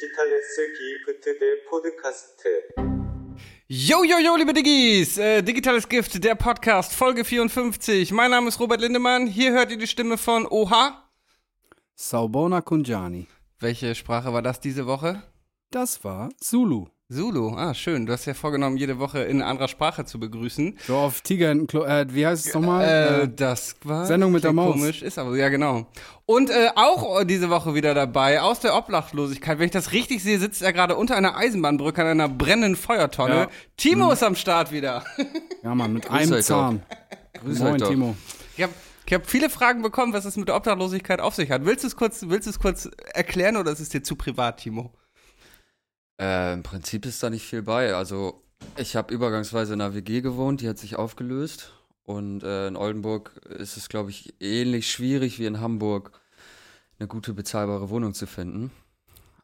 Digitales Gift der Podcast. Yo, yo, yo, liebe Diggis! Äh, Digitales Gift, der Podcast, Folge 54. Mein Name ist Robert Lindemann. Hier hört ihr die Stimme von Oha. Saubona Kunjani. Welche Sprache war das diese Woche? Das war Zulu. Zulu. Ah, schön. Du hast ja vorgenommen, jede Woche in einer anderen Sprache zu begrüßen. So auf Tiger in Klo äh, wie heißt es nochmal? Äh, Äh, das war Sendung mit der Maus. Komisch, ist aber ja genau. Und äh, auch diese Woche wieder dabei aus der Obdachlosigkeit. Wenn ich das richtig sehe, sitzt er gerade unter einer Eisenbahnbrücke an einer brennenden Feuertonne. Ja. Mhm. Timo ist am Start wieder. ja, Mann, mit Grüß einem euch Zahn. Grüß Moin, euch. Timo. Ich habe ich hab viele Fragen bekommen, was es mit der Obdachlosigkeit auf sich hat. Willst du es kurz, willst du es kurz erklären oder ist es dir zu privat, Timo? Äh, Im Prinzip ist da nicht viel bei. Also, ich habe übergangsweise in einer WG gewohnt, die hat sich aufgelöst. Und äh, in Oldenburg ist es, glaube ich, ähnlich schwierig wie in Hamburg, eine gute bezahlbare Wohnung zu finden.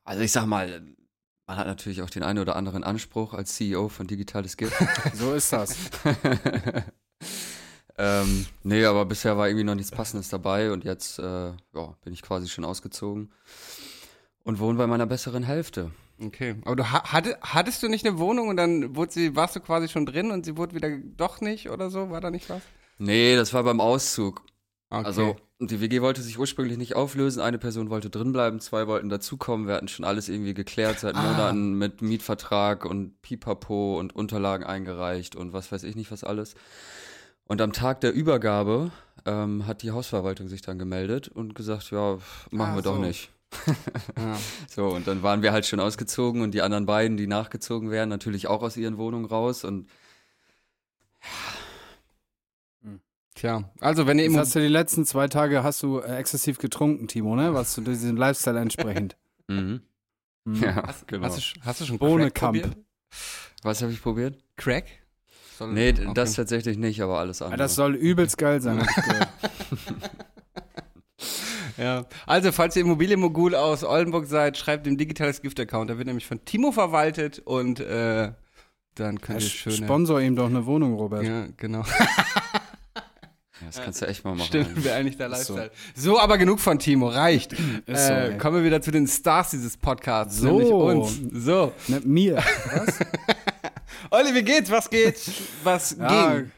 Also, ich sag mal, man hat natürlich auch den einen oder anderen Anspruch als CEO von Digitales Gift. So ist das. ähm, nee, aber bisher war irgendwie noch nichts Passendes dabei und jetzt äh, ja, bin ich quasi schon ausgezogen und wohne bei meiner besseren Hälfte. Okay. Aber du ha hatte, hattest du nicht eine Wohnung und dann wurde sie, warst du quasi schon drin und sie wurde wieder doch nicht oder so? War da nicht was? Nee, das war beim Auszug. Okay. Also die WG wollte sich ursprünglich nicht auflösen. Eine Person wollte drinbleiben, zwei wollten dazukommen. Wir hatten schon alles irgendwie geklärt seit Ah. Monaten mit Mietvertrag und Pipapo und Unterlagen eingereicht und was weiß ich nicht was alles. Und am Tag der Übergabe ähm, hat die Hausverwaltung sich dann gemeldet und gesagt, ja, machen Ah, wir doch so. nicht. ja. So, und dann waren wir halt schon ausgezogen und die anderen beiden, die nachgezogen wären, natürlich auch aus ihren Wohnungen raus. Und Tja, also wenn ihr Immo hast du die letzten zwei Tage hast du äh, exzessiv getrunken, Timo, ne? Was zu diesem Lifestyle entsprechend. mhm. Mhm. ja, hast, genau. hast, du, hast du schon Ohne Crack Kamp. probiert? Was habe ich probiert? Crack? Soll- Nee, okay. das tatsächlich nicht, aber alles Ja, andere. das soll übelst geil sein. Ja, also falls ihr Immobilienmogul aus Oldenburg seid, schreibt dem Digitales Gift-Account. Der wird nämlich von Timo verwaltet und äh, dann könnt ihr Ja, schöne... Sponsor ihm doch eine Wohnung, Robert. Ja, genau. Ja, das kannst du echt mal machen. Stimmt, wäre eigentlich der Ist so. Lifestyle. So. aber genug von Timo, reicht. Ist so, äh, kommen wir wieder zu den Stars dieses Podcasts, So. nämlich uns. So, Ne, mir. Was? Olli, wie geht's? Was geht? Was Ja, ging?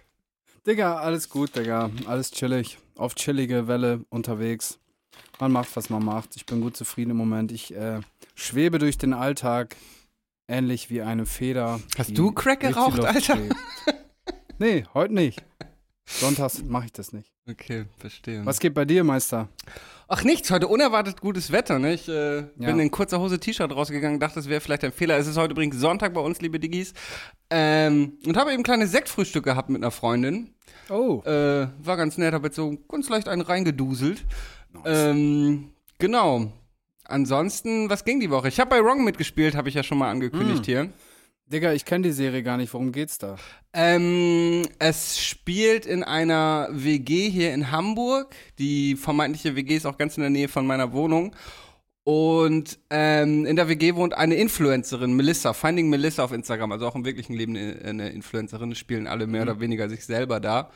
Digga, alles gut, Digga. Alles chillig. Auf chillige Welle unterwegs. Man macht, was man macht. Ich bin gut zufrieden im Moment. Ich äh, schwebe durch den Alltag, ähnlich wie eine Feder. Hast du Crack geraucht, Alter? schwebt. Nee, heute nicht. Sonntags mache ich das nicht. Okay, verstehe. Was geht bei dir, Meister? Ach nichts, heute unerwartet gutes Wetter, ne? Ich äh, bin Ja. in kurzer Hose T-Shirt rausgegangen, dachte, es wäre vielleicht ein Fehler. Es ist heute übrigens Sonntag bei uns, liebe Diggis. Ähm, und habe eben kleine Sektfrühstück gehabt mit einer Freundin. Oh. Äh, war ganz nett, habe jetzt so ganz leicht einen reingeduselt. Ähm, genau. Ansonsten, was ging die Woche? Ich habe bei Wrong mitgespielt, habe ich ja schon mal angekündigt hier. Digga, ich kenne die Serie gar nicht. Worum geht's da? Ähm, es spielt in einer WG hier in Hamburg. Die vermeintliche WG ist auch ganz in der Nähe von meiner Wohnung. Und ähm, in der WG wohnt eine Influencerin, Melissa, Finding Melissa auf Instagram, also auch im wirklichen Leben eine, Influencerin, spielen alle mehr oder weniger sich selber da.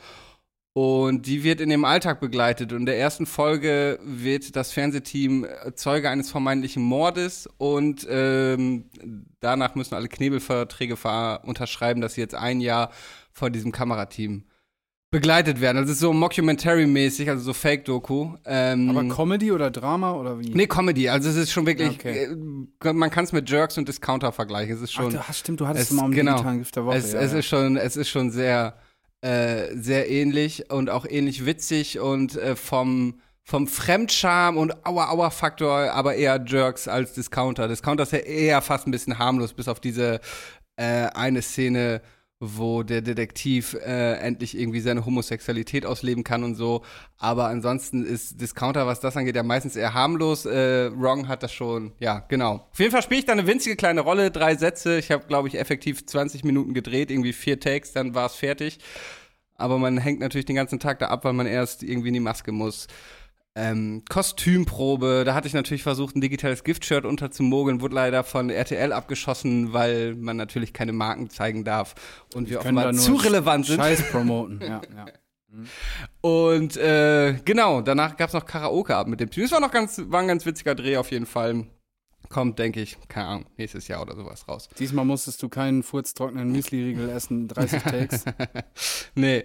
Und die wird in dem Alltag begleitet. Und in der ersten Folge wird das Fernsehteam äh, Zeuge eines vermeintlichen Mordes und ähm, danach müssen alle Knebelverträge ver unterschreiben, dass sie jetzt ein Jahr von diesem Kamerateam begleitet werden. Also es ist so Mockumentary-mäßig, also so Fake-Doku. Ähm, Aber Comedy oder Drama oder wie? Nee, Comedy. Also es ist schon wirklich, Okay. äh, man kann es mit Jerks und Discounter vergleichen. Es ist Ach, schon, du, ach, stimmt, du hattest es- es mal am genau. digitalen Gift der Woche. es, ja, es ja. ist schon, es ist schon sehr, äh, sehr ähnlich und auch ähnlich witzig und äh, vom vom Fremdscham und Aua-Aua-Faktor, aber eher Jerks als Discounter. Discounter ist ja eher fast ein bisschen harmlos, bis auf diese äh, eine Szene, wo der Detektiv äh, endlich irgendwie seine Homosexualität ausleben kann und so. Aber ansonsten ist Discounter, was das angeht, ja meistens eher harmlos. Äh, Wrong hat das schon, ja, genau. Auf jeden Fall spiele ich da eine winzige kleine Rolle, drei Sätze. Ich habe, glaube ich, effektiv 20 Minuten gedreht, irgendwie vier Takes, dann war es fertig. Aber man hängt natürlich den ganzen Tag da ab, weil man erst irgendwie in die Maske muss. Ähm, Kostümprobe, da hatte ich natürlich versucht, ein digitales Gift-Shirt unterzumogeln, wurde leider von RTL abgeschossen, weil man natürlich keine Marken zeigen darf und wir offenbar zu relevant sind. Scheiß promoten, ja, ja. Und äh, genau, danach gab's noch Karaoke ab mit dem Team. Es war noch ganz, war ein ganz witziger Dreh auf jeden Fall. kommt, denke ich, keine Ahnung, nächstes Jahr oder sowas raus. Diesmal musstest du keinen furztrockenen Müsli-Riegel essen, 30 Takes. nee,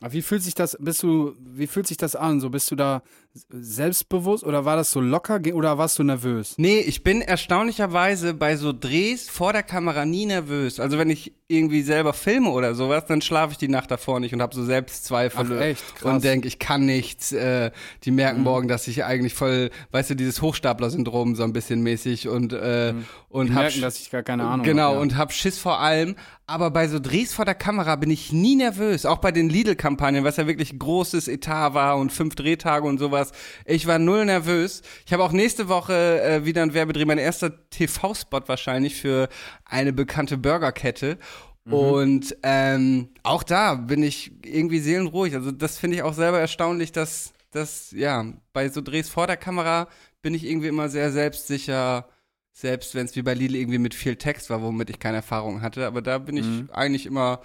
Aber wie fühlt sich das, bist du, wie fühlt sich das an? So, bist du da selbstbewusst oder war das so locker oder warst du nervös? Nee, ich bin erstaunlicherweise bei so Drehs vor der Kamera nie nervös. Also wenn ich irgendwie selber filme oder sowas, dann schlafe ich die Nacht davor nicht und habe so Selbstzweifel Ach, echt? Krass. und denke, ich kann nichts. Äh, die merken morgen, dass ich eigentlich voll, weißt du, dieses Hochstapler-Syndrom so ein bisschen mäßig und äh, und Die hab merken, dass ich gar keine Ahnung Genau, habe. ja. und hab Schiss vor allem. Aber bei so Drehs vor der Kamera bin ich nie nervös. Auch bei den Lidl-Kampagnen, was ja wirklich großes Etat war und fünf Drehtage und sowas. Ich war null nervös. Ich habe auch nächste Woche äh, wieder ein Werbedreh, mein erster TV-Spot wahrscheinlich für eine bekannte Burgerkette. Und ähm, auch da bin ich irgendwie seelenruhig. Also das finde ich auch selber erstaunlich, dass, dass, ja, bei so Drehs vor der Kamera bin ich irgendwie immer sehr selbstsicher, selbst wenn es wie bei Lidl irgendwie mit viel Text war, womit ich keine Erfahrung hatte. Aber da bin ich Mhm. eigentlich immer,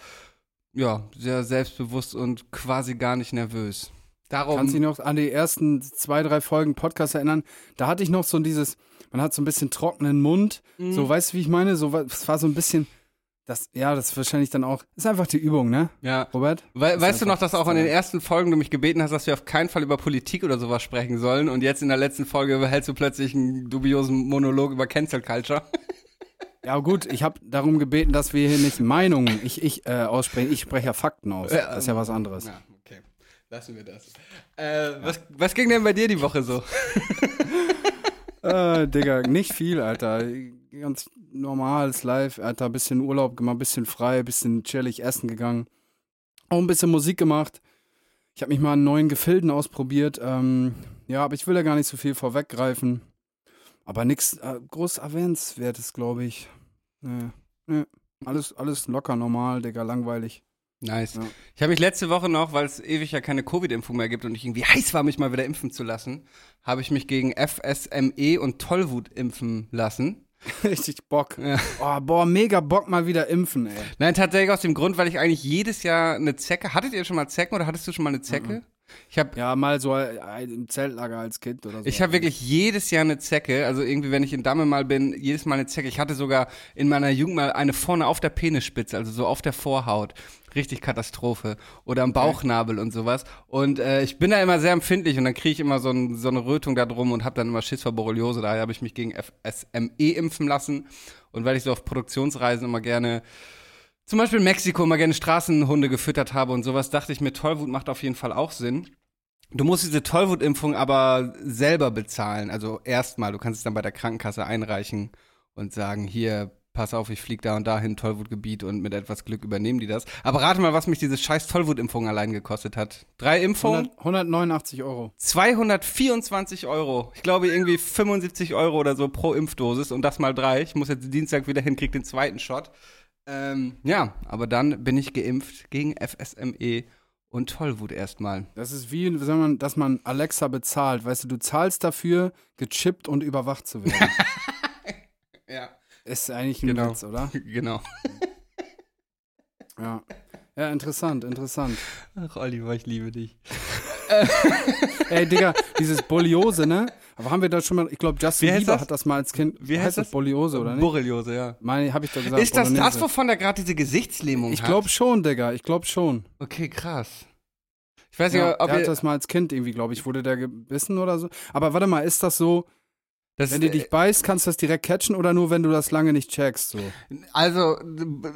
ja, sehr selbstbewusst und quasi gar nicht nervös. Darum. Kannst du dich noch an die ersten zwei, drei Folgen Podcast erinnern? Da hatte ich noch so dieses, man hat so ein bisschen trockenen Mund. Mhm. So, weißt du, wie ich meine? So, es war so ein bisschen, das, ja, das ist wahrscheinlich dann auch, ist einfach die Übung, ne, ja. Robert? We weißt du noch, dass auch in den ersten Folgen du mich gebeten hast, dass wir auf keinen Fall über Politik oder sowas sprechen sollen und jetzt in der letzten Folge hältst du plötzlich einen dubiosen Monolog über Cancel Culture? Ja, gut, ich habe darum gebeten, dass wir hier nicht Meinungen ich, ich, äh, aussprechen. Ich spreche ja Fakten aus. Ja, Das ist ja was anderes. Ja, okay. Lassen wir das. Äh, was, was ging denn bei dir die Woche so? Äh, Digga, nicht viel, Alter. Ganz normales Live, Alter. Bisschen Urlaub gemacht, bisschen frei, bisschen chillig essen gegangen. Auch ein bisschen Musik gemacht. Ich habe mich mal an neuen Gefilden ausprobiert. Ähm, ja, aber ich will ja gar nicht so viel vorweggreifen. Aber nichts äh, groß erwähnenswertes, glaube ich. Nee, nee. Alles, alles locker normal, Digga, langweilig. Nice. Ja. Ich habe mich letzte Woche noch, weil es ewig ja keine Covid-Impfung mehr gibt und ich irgendwie heiß war, mich mal wieder impfen zu lassen, habe ich mich gegen FSME und Tollwut impfen lassen. Richtig Bock. Ja. Oh, boah, mega Bock mal wieder impfen, ey. Nein, tatsächlich aus dem Grund, weil ich eigentlich jedes Jahr eine Zecke. Hattet ihr schon mal Zecken oder hattest du schon mal eine Zecke? Ich habe Ja, mal so im Zeltlager als Kind oder so. Ich habe wirklich jedes Jahr eine Zecke. Also irgendwie, wenn ich in Damme mal bin, jedes Mal eine Zecke. Ich hatte sogar in meiner Jugend mal eine vorne auf der Penisspitze, also so auf der Vorhaut. Richtig Katastrophe. Oder am Bauchnabel und sowas. Und äh, ich bin da immer sehr empfindlich und dann kriege ich immer so, ein, so eine Rötung da drum und habe dann immer Schiss vor Borreliose. Daher habe ich mich gegen FSME impfen lassen. Und weil ich so auf Produktionsreisen immer gerne zum Beispiel in Mexiko immer gerne Straßenhunde gefüttert habe und sowas, dachte ich mir, Tollwut macht auf jeden Fall auch Sinn. Du musst diese Tollwutimpfung aber selber bezahlen. Also erstmal, du kannst es dann bei der Krankenkasse einreichen und sagen, hier, pass auf, ich flieg da und dahin, Tollwutgebiet und mit etwas Glück übernehmen die das. Aber rate mal, was mich diese scheiß Tollwutimpfung allein gekostet hat. Drei Impfungen, 100, 189 Euro. 224 Euro. Ich glaube irgendwie 75 Euro oder so pro Impfdosis und das mal drei. Ich muss jetzt Dienstag wieder hin, krieg den zweiten Shot. Ähm, ja, aber dann bin ich geimpft gegen FSME und Tollwut erstmal. Das ist wie, soll man, dass man Alexa bezahlt. Weißt du, du zahlst dafür, gechippt und überwacht zu werden. Ja. Ist eigentlich ein Genau. Witz, oder? Genau. Ja. Ja, interessant, interessant. Ach, Oliver, ich liebe dich. Ey, Digga, dieses Boliose, ne? Aber haben wir da schon mal, ich glaube, Justin heißt Bieber das? hat das mal als Kind. Wie heißt das? das? Boliose, oder nicht? Borreliose, ja. Meine, hab ich doch gesagt. Ist das das, wovon der gerade diese Gesichtslähmung Ich hat? glaube schon, Digga, ich glaube schon. Okay, krass. Ich weiß nicht, Ja, ob der ihr, hat das mal als Kind irgendwie, glaube ich, wurde der gebissen oder so. Aber warte mal, ist das so, das, wenn die dich beißt, kannst du das direkt catchen oder nur, wenn du das lange nicht checkst? So? Also,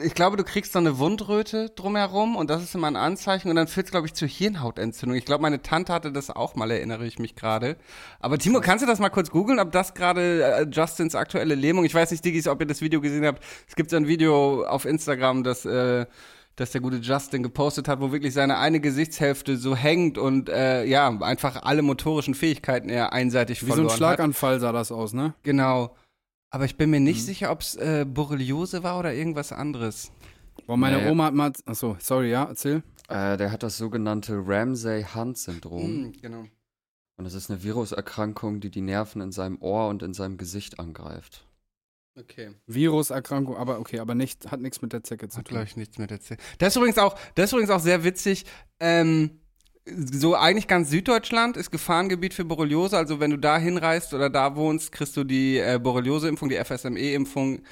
ich glaube, du kriegst so eine Wundröte drumherum und das ist immer ein Anzeichen und dann führt es, glaube ich, zur Hirnhautentzündung. Ich glaube, meine Tante hatte das auch mal, erinnere ich mich gerade. Aber Timo, kannst du das mal kurz googeln, ob das gerade äh, Justins aktuelle Lähmung, ich weiß nicht, Diggis, ob ihr das Video gesehen habt. Es gibt so ein Video auf Instagram, das, äh, das der gute Justin gepostet hat, wo wirklich seine eine Gesichtshälfte so hängt und äh, ja, einfach alle motorischen Fähigkeiten er einseitig Wie so verloren ein hat. Schlaganfall sah das aus, ne? Genau. Aber ich bin mir nicht Mhm. sicher, ob es äh, Borreliose war oder irgendwas anderes. Boah, meine Nee. Oma hat mal. Achso, sorry, ja, erzähl. Äh, der hat das sogenannte Ramsay-Hunt-Syndrom. Mhm, genau. Und das ist eine Viruserkrankung, die die Nerven in seinem Ohr und in seinem Gesicht angreift. Okay. Viruserkrankung, aber okay, aber nicht, hat nichts mit der Zecke zu Hat tun. glaube ich nichts mit erzählt. Das ist übrigens auch, das ist übrigens auch sehr witzig. Ähm, so eigentlich ganz Süddeutschland ist Gefahrengebiet für Borreliose. Also wenn du da hinreist oder da wohnst, kriegst du die äh, Borreliose-Impfung, die FSME-Impfung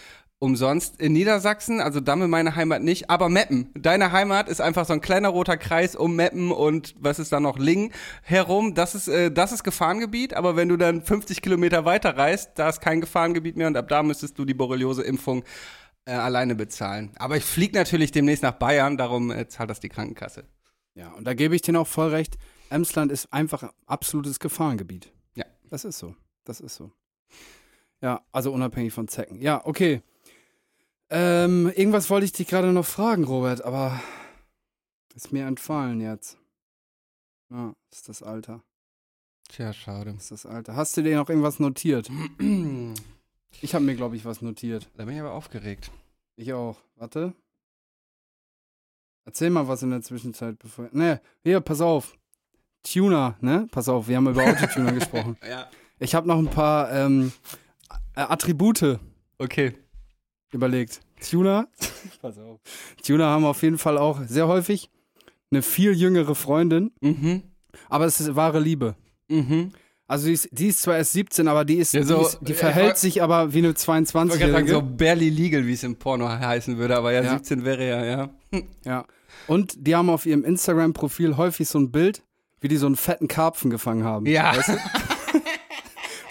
umsonst. In Niedersachsen, also Damme meine Heimat nicht, aber Meppen. Deine Heimat ist einfach so ein kleiner roter Kreis um Meppen und was ist da noch, Lingen herum. Das ist, äh, das ist Gefahrengebiet, aber wenn du dann 50 Kilometer weiter reist, da ist kein Gefahrengebiet mehr und ab da müsstest du die Borreliose-Impfung äh, alleine bezahlen. Aber ich fliege natürlich demnächst nach Bayern, darum äh, zahlt das die Krankenkasse. Ja, und da gebe ich dir auch voll recht. Emsland ist einfach ein absolutes Gefahrengebiet. Ja. Das ist so. Das ist so. Ja, also unabhängig von Zecken. Ja, okay. Ähm, irgendwas wollte ich dich gerade noch fragen, Robert, aber ist mir entfallen jetzt. Ja, ist das Alter. Tja, schade. Ist das Alter. Hast du dir noch irgendwas notiert? Ich habe mir, glaube ich, was notiert. Da bin ich aber aufgeregt. Ich auch. Warte. Erzähl mal was in der Zwischenzeit, bevor. Ne, hier, pass auf. Tuner, ne? Pass auf, wir haben über Autotuner gesprochen. Ja. Ich habe noch ein paar ähm, äh, Attribute Okay. Überlegt. Tuner, pass auf. Tuner haben auf jeden Fall auch sehr häufig eine viel jüngere Freundin, Mhm. aber es ist wahre Liebe. Mhm. Also die ist, die ist zwar erst 17, aber die ist, Ja, so, die, ist, die äh, verhält voll- sich aber wie eine Ich wollte gerade sagen, 22-Jährige. so barely legal, wie es im Porno heißen würde, aber ja, Ja. 17 wäre ja, ja. Ja. Und die haben auf ihrem Instagram-Profil häufig so ein Bild, wie die so einen fetten Karpfen gefangen haben. Ja.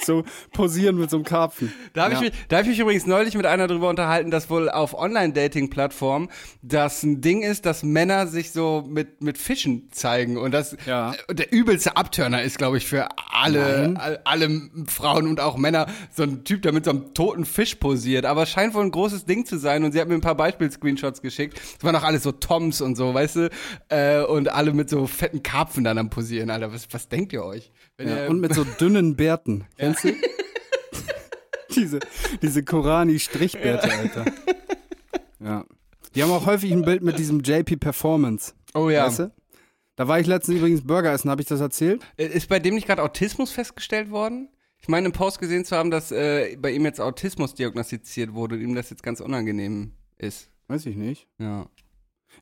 So posieren mit so einem Karpfen. Da habe Ja. ich, mich- da hab ich mich übrigens neulich mit einer drüber unterhalten, dass wohl auf Online-Dating-Plattformen das ein Ding ist, dass Männer sich so mit, mit Fischen zeigen. Und das Ja. der übelste Abturner ist, glaube ich, für alle, all, alle Frauen und auch Männer so ein Typ, der mit so einem toten Fisch posiert. Aber es scheint wohl ein großes Ding zu sein. Und sie hat mir ein paar Beispiel-Screenshots geschickt. Es waren auch alles so Toms und so, weißt du? Äh, und alle mit so fetten Karpfen dann am Posieren, Alter. Was, was denkt ihr euch? Ja, und mit so dünnen Bärten. Kennst du? diese diese Korani-Strichbärte, Alter. Ja. Die haben auch häufig ein Bild mit diesem JP Performance. oh ja. Weißt du? Da war ich letztens übrigens Burger essen, habe ich das erzählt? Äh, Ist bei dem nicht gerade Autismus festgestellt worden? Ich meine, im Post gesehen zu haben, dass äh, bei ihm jetzt Autismus diagnostiziert wurde und ihm das jetzt ganz unangenehm ist. Weiß ich nicht. Ja.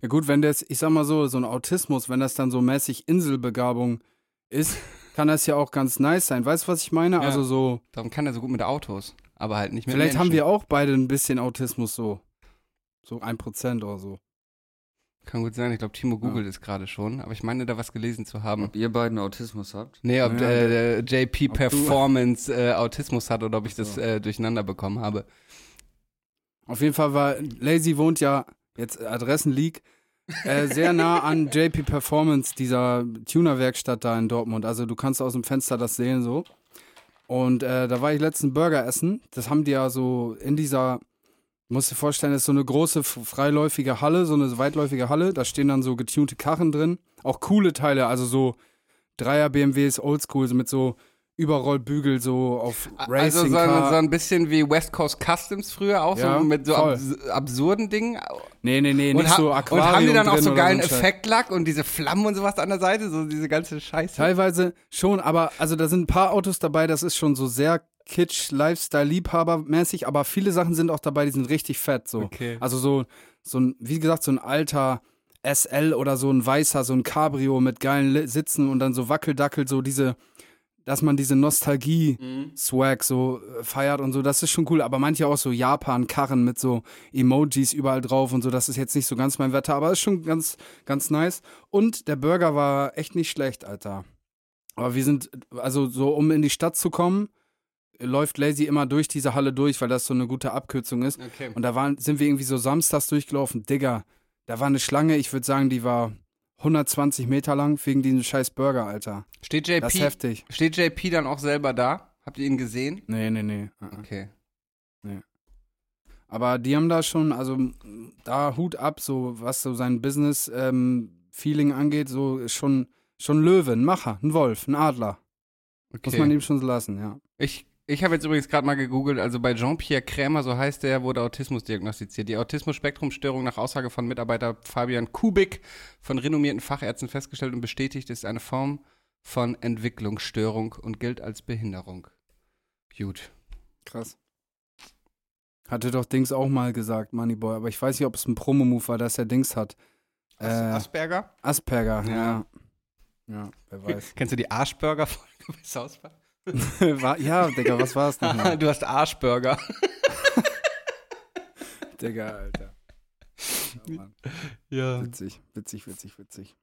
Ja gut, wenn das, ich sag mal so, so ein Autismus, wenn das dann so mäßig Inselbegabung ist, kann das ja auch ganz nice sein. Weißt du, was ich meine? Ja. Also so, Darum kann er so gut mit Autos, aber halt nicht mit vielleicht haben Menschen. wir auch beide ein bisschen Autismus so. So ein Prozent oder so. Kann gut sein, ich glaube, Timo googelt es gerade schon, aber ich meine, da was gelesen zu haben. Ob ihr beiden Autismus habt? Nee, ob Ja, der, der JP ob Performance äh, Autismus hat oder ob ich das So. äh, durcheinander bekommen habe. Auf jeden Fall war, Lazy wohnt ja, jetzt Adressenleak, äh, sehr nah an JP Performance, dieser Tuner-Werkstatt da in Dortmund. Also du kannst aus dem Fenster das sehen so. Und äh, da war ich letzten Burger essen. Das haben die ja so in dieser, musst dir vorstellen, das ist so eine große freiläufige Halle, so eine weitläufige Halle. Da stehen dann so getunte Karren drin. Auch coole Teile, also so Dreier BMWs Oldschool, so mit so Überrollbügel so auf Also Racing so, ein- Car. so ein bisschen wie West Coast Customs früher auch, Ja, so mit so abs absurden Dingen. nee, nee, nee, Und, nicht so und Aquarium haben die dann auch so geilen Scheiß. Effektlack und diese Flammen und sowas an der Seite, so diese ganze Scheiße. Teilweise schon, aber also da sind ein paar Autos dabei, das ist schon so sehr Kitsch, Lifestyle, Liebhaber-mäßig, aber viele Sachen sind auch dabei, die sind richtig fett so. Okay. Also so, so ein, wie gesagt, so ein alter SL oder so ein weißer, so ein Cabrio mit geilen Sitzen und dann so Wackeldackel, so diese, dass man diese Nostalgie-Swag so äh, feiert und so, das ist schon cool. Aber manche auch so Japan-Karren mit so Emojis überall drauf und so, das ist jetzt nicht so ganz mein Wetter, aber ist schon ganz, ganz nice. Und der Burger war echt nicht schlecht, Alter. Aber wir sind, also so, um in die Stadt zu kommen, läuft Lazy immer durch diese Halle durch, weil das so eine gute Abkürzung ist. Okay. Und da waren, sind wir irgendwie so samstags durchgelaufen. Digga, da war eine Schlange, ich würde sagen, die war 120 Meter lang wegen diesem scheiß Burger, Alter. Steht Das ist JP, heftig. steht JP dann auch selber da? Habt ihr ihn gesehen? Nee, nee, nee. uh-uh. Okay. Aber die haben da schon, also da Hut ab, so was so sein Business-Feeling angeht, so schon, schon ein Löwe, ein Macher, ein Wolf, ein Adler. okay. Muss man ihm schon so lassen, ja. Ich, ich habe jetzt übrigens gerade mal gegoogelt, also bei Jean-Pierre Krämer, so heißt der, wurde Autismus diagnostiziert. Die Autismus-Spektrum-Störung nach Aussage von Mitarbeiter Fabian Kubik von renommierten Fachärzten festgestellt und bestätigt, ist eine Form von Entwicklungsstörung und gilt als Behinderung. Gut. Krass. Hatte doch Dings auch mal gesagt, Moneyboy, aber ich weiß nicht, ob es ein Promo-Move war, dass er Dings hat. As Äh, Asperger? Asperger, Ja. ja. Ja, wer weiß. Kennst du die Arschburger-Folge bei South Park? War, ja, Digga, was war's nochmal? du hast Arschburger. Digga, Alter. Oh, Mann. Ja. Witzig, witzig, witzig, witzig.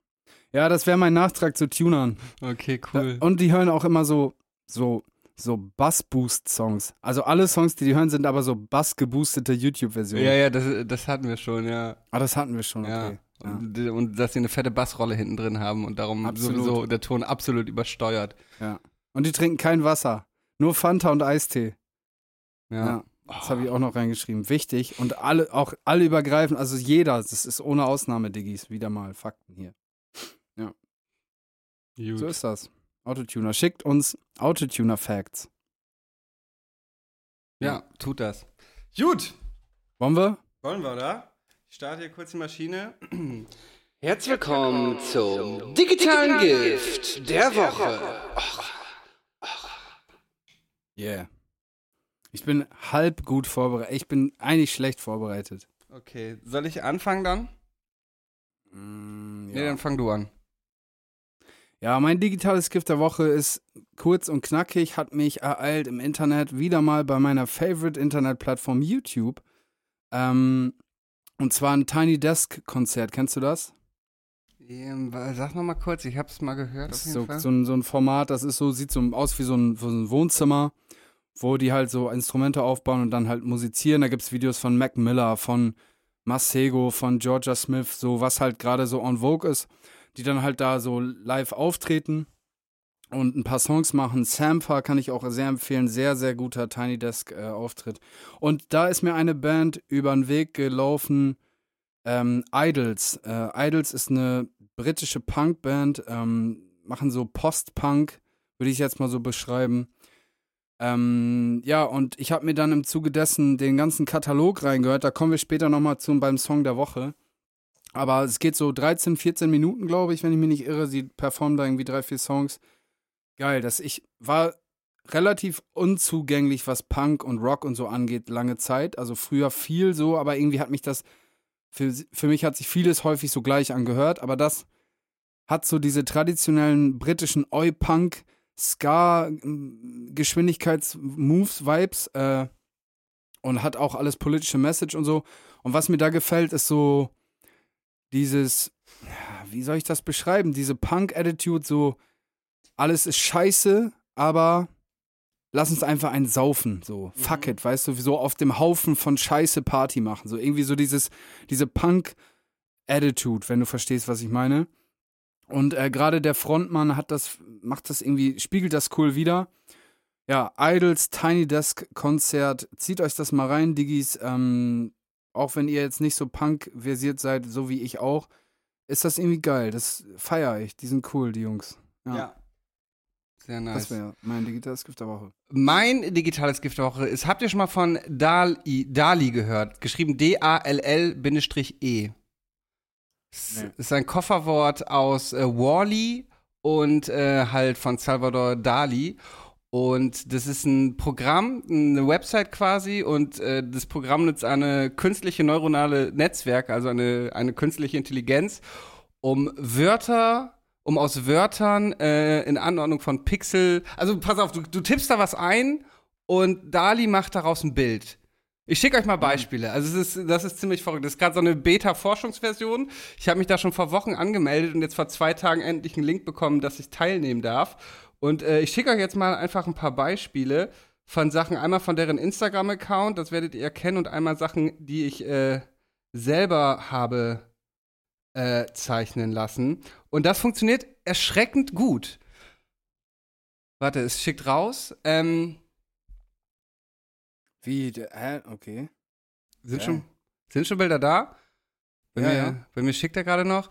Ja, das wäre mein Nachtrag zu Tunern. Okay, cool. Und die hören auch immer so, so, so Bass-Boost-Songs. Also alle Songs, die die hören, sind aber so Bass-geboostete YouTube-Versionen. Ja, ja, das, das hatten wir schon, ja. Ah, das hatten wir schon, Ja. okay. Ja. Und, und dass sie eine fette Bassrolle hinten drin haben und darum Absolut. sowieso der Ton absolut übersteuert. ja. Und die trinken kein Wasser. Nur Fanta und Eistee. Ja. Ja. Das habe ich auch noch reingeschrieben. Wichtig. Und alle, auch alle übergreifen, also jeder, das ist ohne Ausnahme, Diggis. Wieder mal Fakten hier. Gut. So ist das. Autotuner. Schickt uns Autotuner-Facts. ja, tut das. Gut. Wollen wir? Wollen wir, oder? Ich starte hier kurz die Maschine. Herzlich willkommen zum digitalen Gift der Woche. Yeah. Ich bin halb gut vorbereitet. Ich bin eigentlich schlecht vorbereitet. Okay, soll ich anfangen dann? Mm, Nee, dann fang du an. Ja, mein digitales Gift der Woche ist kurz und knackig, hat mich ereilt im Internet, wieder mal bei meiner Favorite Internetplattform YouTube. Ähm, und zwar ein Tiny Desk Konzert. Kennst du das? Ähm, sag noch mal kurz, ich hab's mal gehört Das ist so, so, ein, so ein Format, das ist so, sieht so aus wie so ein, so ein Wohnzimmer, wo die halt so Instrumente aufbauen und dann halt musizieren. Da gibt es Videos von Mac Miller, von Masego, von Georgia Smith, so was halt gerade so on Vogue ist, die dann halt da so live auftreten und ein paar Songs machen. Sampha kann ich auch sehr empfehlen, sehr, sehr guter Tiny Desk äh, Auftritt. Und da ist mir eine Band über den Weg gelaufen, ähm, Idols. Äh, Idols ist eine britische Punkband, ähm, machen so Post-Punk, würde ich jetzt mal so beschreiben. Ähm, ja, und ich habe mir dann im Zuge dessen den ganzen Katalog reingehört. Da kommen wir später nochmal zu beim Song der Woche. Aber es geht so 13, 14 Minuten, glaube ich, wenn ich mich nicht irre. Sie performen da irgendwie drei, vier Songs. Geil, dass ich war relativ unzugänglich, was Punk und Rock und so angeht, lange Zeit. Also früher viel so, aber irgendwie hat mich das, für, für mich hat sich vieles häufig so gleich angehört, aber das hat so diese traditionellen britischen Oi-Punk, Ska, m, Geschwindigkeits-Moves, Vibes äh, und hat auch alles politische Message und so. Und was mir da gefällt, ist so dieses, wie soll ich das beschreiben? Diese Punk-Attitude, so alles ist scheiße, aber lass uns einfach einen saufen, so fuck it, weißt du, so auf dem Haufen von Scheiße Party machen, so irgendwie so dieses, diese Punk-Attitude, wenn du verstehst, was ich meine. Und äh, gerade der Frontmann hat das, macht das irgendwie, spiegelt das cool wieder. Ja, Idols Tiny Desk Konzert, zieht euch das mal rein, Diggis. Ähm, auch wenn ihr jetzt nicht so Punk-versiert seid, so wie ich auch, ist das irgendwie geil. Das feiere ich. Die sind cool, die Jungs. Ja. Sehr nice. Das wäre mein digitales Gift der Woche. Mein digitales Gift der Woche ist, habt ihr schon mal von Dali, Dali gehört? Geschrieben D-A-L-L-E. Nee. ist ein Kofferwort aus äh, Wally und äh, halt von Salvador Dali. Und das ist ein Programm, eine Website quasi. Und äh, das Programm nutzt eine künstliche neuronale Netzwerk, also eine, eine künstliche Intelligenz, um Wörter um aus Wörtern äh, in Anordnung von Pixel. Also pass auf, du, du tippst da was ein und Dali macht daraus ein Bild. Ich schicke euch mal Beispiele. Also es ist, das ist ziemlich verrückt. Das ist gerade so eine Beta-Forschungsversion. Ich habe mich da schon vor Wochen angemeldet und jetzt vor zwei Tagen endlich einen Link bekommen, dass ich teilnehmen darf. Und äh, ich schicke euch jetzt mal einfach ein paar Beispiele von Sachen. Einmal von deren Instagram-Account, das werdet ihr kennen, und einmal Sachen, die ich äh, selber habe äh, zeichnen lassen. Und das funktioniert erschreckend gut. Warte, es schickt raus. Ähm, Wie, der, hä? Okay. sind, Ja. schon, sind schon Bilder da? Bei, Ja, mir, ja. bei mir schickt er gerade noch.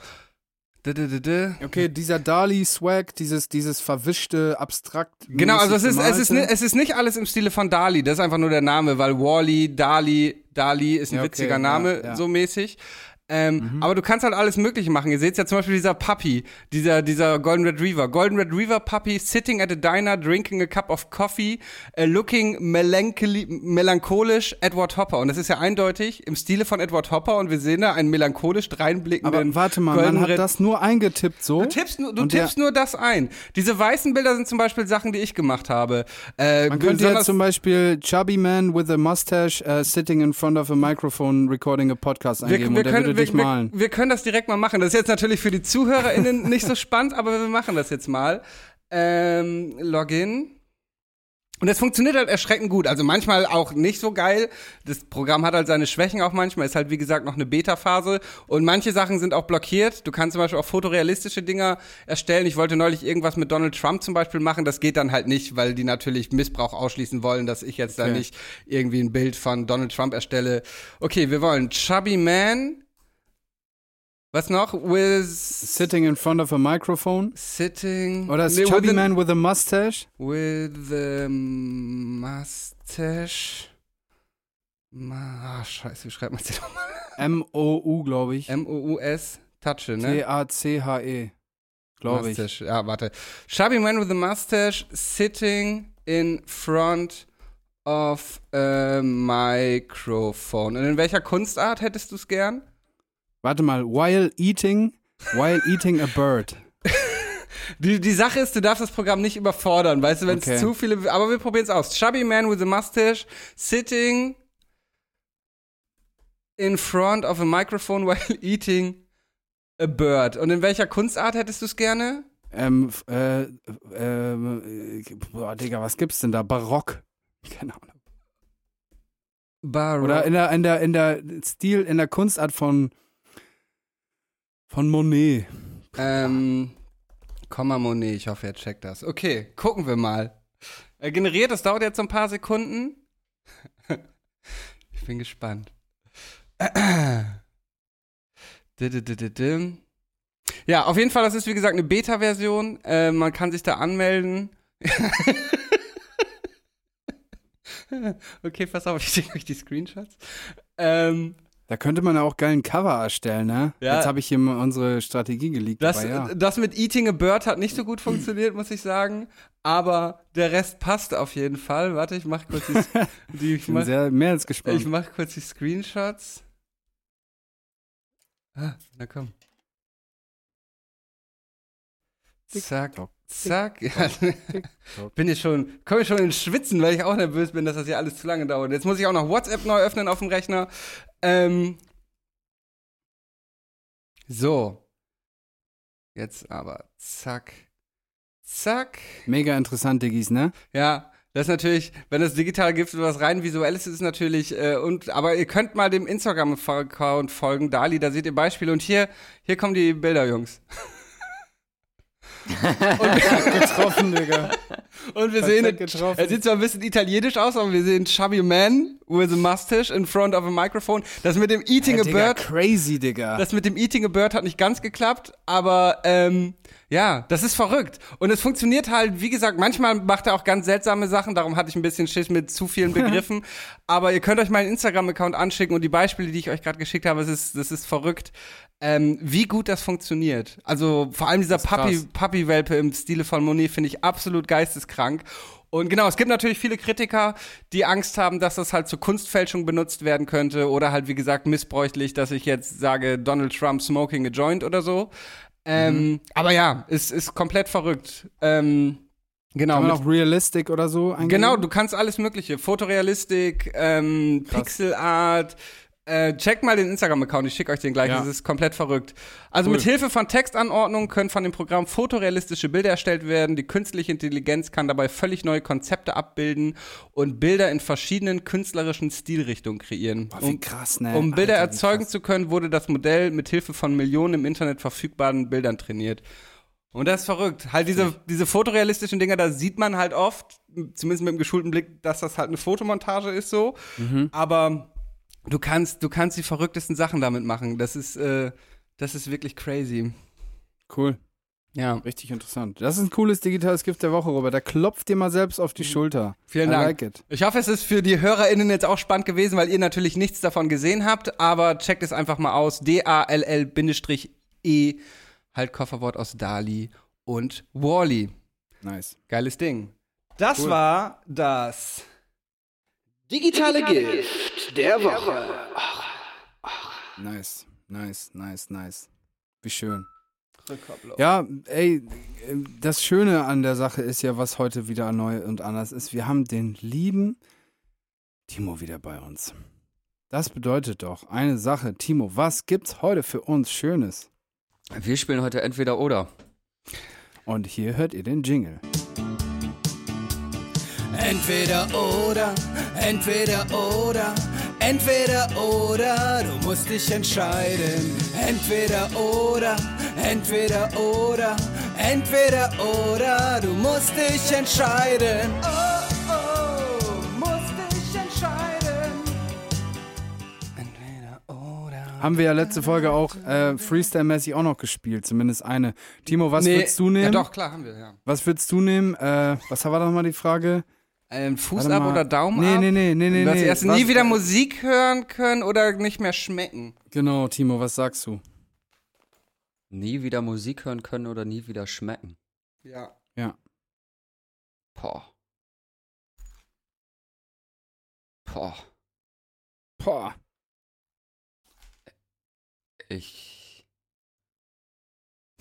Okay, dieser Dali-Swag, dieses, dieses verwischte, abstrakt. Genau, also es ist, es, ist, es ist nicht alles im Stile von Dali, das ist einfach nur der Name, weil Wally, Dali, Dali ist ein Ja, okay, witziger ja, Name, ja. so mäßig. Ähm, Aber du kannst halt alles Mögliche machen. Ihr seht ja zum Beispiel dieser Puppy, dieser, dieser Golden Retriever. Golden Retriever Puppy sitting at a diner, drinking a cup of coffee, uh, looking melancholisch Edward Hopper. Und das ist ja eindeutig im Stile von Edward Hopper und wir sehen da einen melancholisch dreinblickenden Aber warte mal, Golden man hat Ret- das nur eingetippt so. Du tippst, nur, du tippst nur das ein. Diese weißen Bilder sind zum Beispiel Sachen, die ich gemacht habe. Äh, Man könnte jetzt zum Beispiel Chubby Man with a mustache uh, sitting in front of a microphone recording a podcast wir, eingeben wir, würde wir, dich wir, malen. wir können das direkt mal machen. Das ist jetzt natürlich für die ZuhörerInnen nicht so spannend, aber wir machen das jetzt mal. Ähm, Login. Und das funktioniert halt erschreckend gut. Also manchmal auch nicht so geil. Das Programm hat halt seine Schwächen auch manchmal. Ist halt, wie gesagt, noch eine Beta-Phase. Und manche Sachen sind auch blockiert. Du kannst zum Beispiel auch fotorealistische Dinger erstellen. Ich wollte neulich irgendwas mit Donald Trump zum Beispiel machen. Das geht dann halt nicht, weil die natürlich Missbrauch ausschließen wollen, dass ich jetzt dann Okay. nicht irgendwie ein Bild von Donald Trump erstelle. Okay, wir wollen Chubby Man. Was noch? With Sitting in front of a microphone. sitting. Oder ist Nee, Chubby with a- Man with a mustache? With the mustache. Ma, ah, scheiße, wie schreibt man das nochmal? M-O-U, glaube ich. M-O-U-S, Touche, ne? T-A-C-H-E. Glaube ich. Mustache. Ja, warte. Chubby man with a mustache sitting in front of a microphone. Und in welcher Kunstart hättest du es gern? Warte mal, while eating, while eating a bird. Die, die Sache ist, du darfst das Programm nicht überfordern, weißt du, wenn es Okay. zu viele. Aber wir probieren es aus. Chubby man with a mustache sitting in front of a microphone while eating a bird. Und in welcher Kunstart hättest du es gerne? Ähm, äh, ähm, äh, boah, Digga, was gibt's denn da? Barock. Keine Ahnung. Bar Oder in der, in der, in der Stil, in der Kunstart von, von Monet. Ähm, Komma Monet, ich hoffe, er checkt das. Okay, gucken wir mal. Er generiert, das dauert jetzt ein paar Sekunden. ich bin gespannt. Ja, auf jeden Fall, das ist wie gesagt eine Beta-Version. Äh, man kann sich da anmelden. okay, pass auf, ich schicke euch die Screenshots. Ähm, Da könnte man ja auch geilen Cover erstellen, ne? Ja. Jetzt habe ich hier mal unsere Strategie geleakt. Das, ja. das mit Eating a Bird hat nicht so gut funktioniert, muss ich sagen. Aber der Rest passt auf jeden Fall. Warte, ich mach kurz die, die ich, Ich bin mach, sehr mehr als gespannt. ich mach kurz die Screenshots. Ah, na komm. Zack, zack. Ja, bin ich schon, komme ich schon ins Schwitzen, weil ich auch nervös bin, dass das hier alles zu lange dauert. Jetzt muss ich auch noch WhatsApp neu öffnen auf dem Rechner. Ähm, so. Jetzt aber zack. Zack. Mega interessant, Diggis, ne? Ja, das ist natürlich, wenn es digital gibt, was rein visuelles ist, ist natürlich, äh, und, aber ihr könnt mal dem Instagram-Account folgen, Dali, da seht ihr Beispiele und hier, hier kommen die Bilder, Jungs. Getroffen, Digga. Und wir sehen, getroffen. er sieht zwar ein bisschen italienisch aus, aber wir sehen Chubby Man with a mustache in front of a microphone. Das mit dem Eating Ey, a Digga, Bird, crazy, Digga. das mit dem Eating a Bird hat nicht ganz geklappt, aber ähm, ja, das ist verrückt. Und es funktioniert halt, wie gesagt, manchmal macht er auch ganz seltsame Sachen, darum hatte ich ein bisschen Schiss mit zu vielen Begriffen. aber ihr könnt euch meinen Instagram-Account anschicken und die Beispiele, die ich euch gerade geschickt habe, es ist, das ist verrückt, ähm, wie gut das funktioniert. Also vor allem dieser Puppy-Welpe im Stile von Monet finde ich absolut geisteskrank. Und genau, es gibt natürlich viele Kritiker, die Angst haben, dass das halt zur Kunstfälschung benutzt werden könnte oder halt, wie gesagt, missbräuchlich, dass ich jetzt sage, Donald Trump smoking a joint oder so. Ähm, Aber ja, es ist komplett verrückt. Ähm, genau. Kann man auch Realistic oder so eingeben? Genau, du kannst alles Mögliche. Fotorealistik, ähm. Pixelart. Äh, checkt mal den Instagram-Account, ich schicke euch den gleich, Ja. das ist komplett verrückt. Also Cool. mit Hilfe von Textanordnungen können von dem Programm fotorealistische Bilder erstellt werden. Die künstliche Intelligenz kann dabei völlig neue Konzepte abbilden und Bilder in verschiedenen künstlerischen Stilrichtungen kreieren. Boah, Um- krass, ne? um Bilder Alter, erzeugen zu können, wurde das Modell mit Hilfe von Millionen im Internet verfügbaren Bildern trainiert. Und das ist verrückt. Halt diese, diese fotorealistischen Dinger, da sieht man halt oft, zumindest mit dem geschulten Blick, dass das halt eine Fotomontage ist so. Mhm. Aber du kannst, du kannst die verrücktesten Sachen damit machen. Das ist, äh, das ist wirklich crazy. Cool. Ja, Richtig interessant. Das ist ein cooles digitales Gift der Woche, Robert. Da klopft dir mal selbst auf die Schulter. vielen I Dank. like it. Ich hoffe, es ist für die HörerInnen jetzt auch spannend gewesen, weil ihr natürlich nichts davon gesehen habt, aber checkt es einfach mal aus. D-A-L-L-E, halt Kofferwort aus Dali und Wally. Nice. Geiles Ding. Das war das. Digitale Gift der Woche. Nice. Nice, nice, nice. Wie schön. Ja, ey, das Schöne an der Sache ist ja, was heute wieder neu und anders ist. Wir haben den lieben Timo wieder bei uns. Das bedeutet doch eine Sache. Timo, was gibt's heute für uns Schönes? Wir spielen heute entweder oder. Und hier hört ihr den Jingle. Entweder oder, entweder oder, entweder oder, du musst dich entscheiden. Entweder oder, entweder oder, entweder oder, du musst dich entscheiden. Oh, oh, musst dich entscheiden. Entweder oder. Haben wir ja letzte Folge auch äh, Freestyle-mäßig auch noch gespielt, zumindest eine. Timo, was Nee, würdest du nehmen? Ja, doch, klar, haben wir, ja. Was würdest du nehmen? Äh, was war da nochmal die Frage? Ein Fuß ab oder Daumen nee, ab? Nee, nee, nee, nee, das nee. erste Was- nie wieder Musik hören können oder nicht mehr schmecken. Genau, Timo, was sagst du? Nie wieder Musik hören können oder nie wieder schmecken. Ja. Boah. Boah. Boah. Ich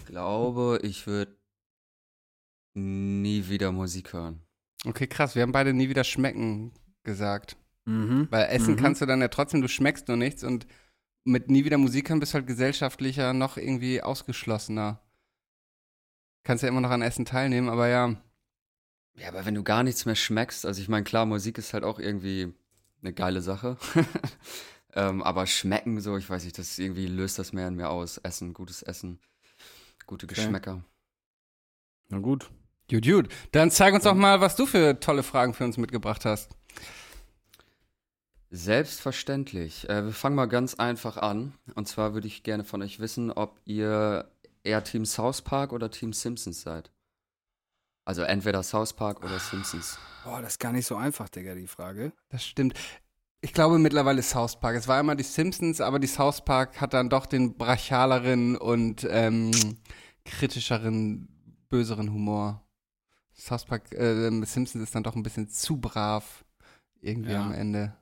glaube, ich würde nie wieder Musik hören. Okay, krass. Wir haben beide nie wieder schmecken gesagt. Mhm. Weil essen Mhm. kannst du dann ja trotzdem, du schmeckst nur nichts und mit nie wieder Musik hören bist du halt gesellschaftlicher noch irgendwie ausgeschlossener. Kannst ja immer noch an Essen teilnehmen, aber ja. Ja, aber wenn du gar nichts mehr schmeckst, also ich meine, klar, Musik ist halt auch irgendwie eine geile Sache. ähm, aber schmecken so, ich weiß nicht, das irgendwie löst das mehr in mir aus. Essen, gutes Essen, gute Okay. Geschmäcker. Na gut. Gut, gut. Dann zeig uns doch mal, was du für tolle Fragen für uns mitgebracht hast. Selbstverständlich. Äh, wir fangen mal ganz einfach an. Und zwar würde ich gerne von euch wissen, ob ihr eher Team South Park oder Team Simpsons seid. Also entweder South Park oder Simpsons. Boah, das ist gar nicht so einfach, Digga, die Frage. Das stimmt. Ich glaube mittlerweile South Park. Es war immer die Simpsons, aber die South Park hat dann doch den brachialeren und ähm, kritischeren, böseren Humor. South Park, äh, Simpsons ist dann doch ein bisschen zu brav irgendwie Ja. am Ende.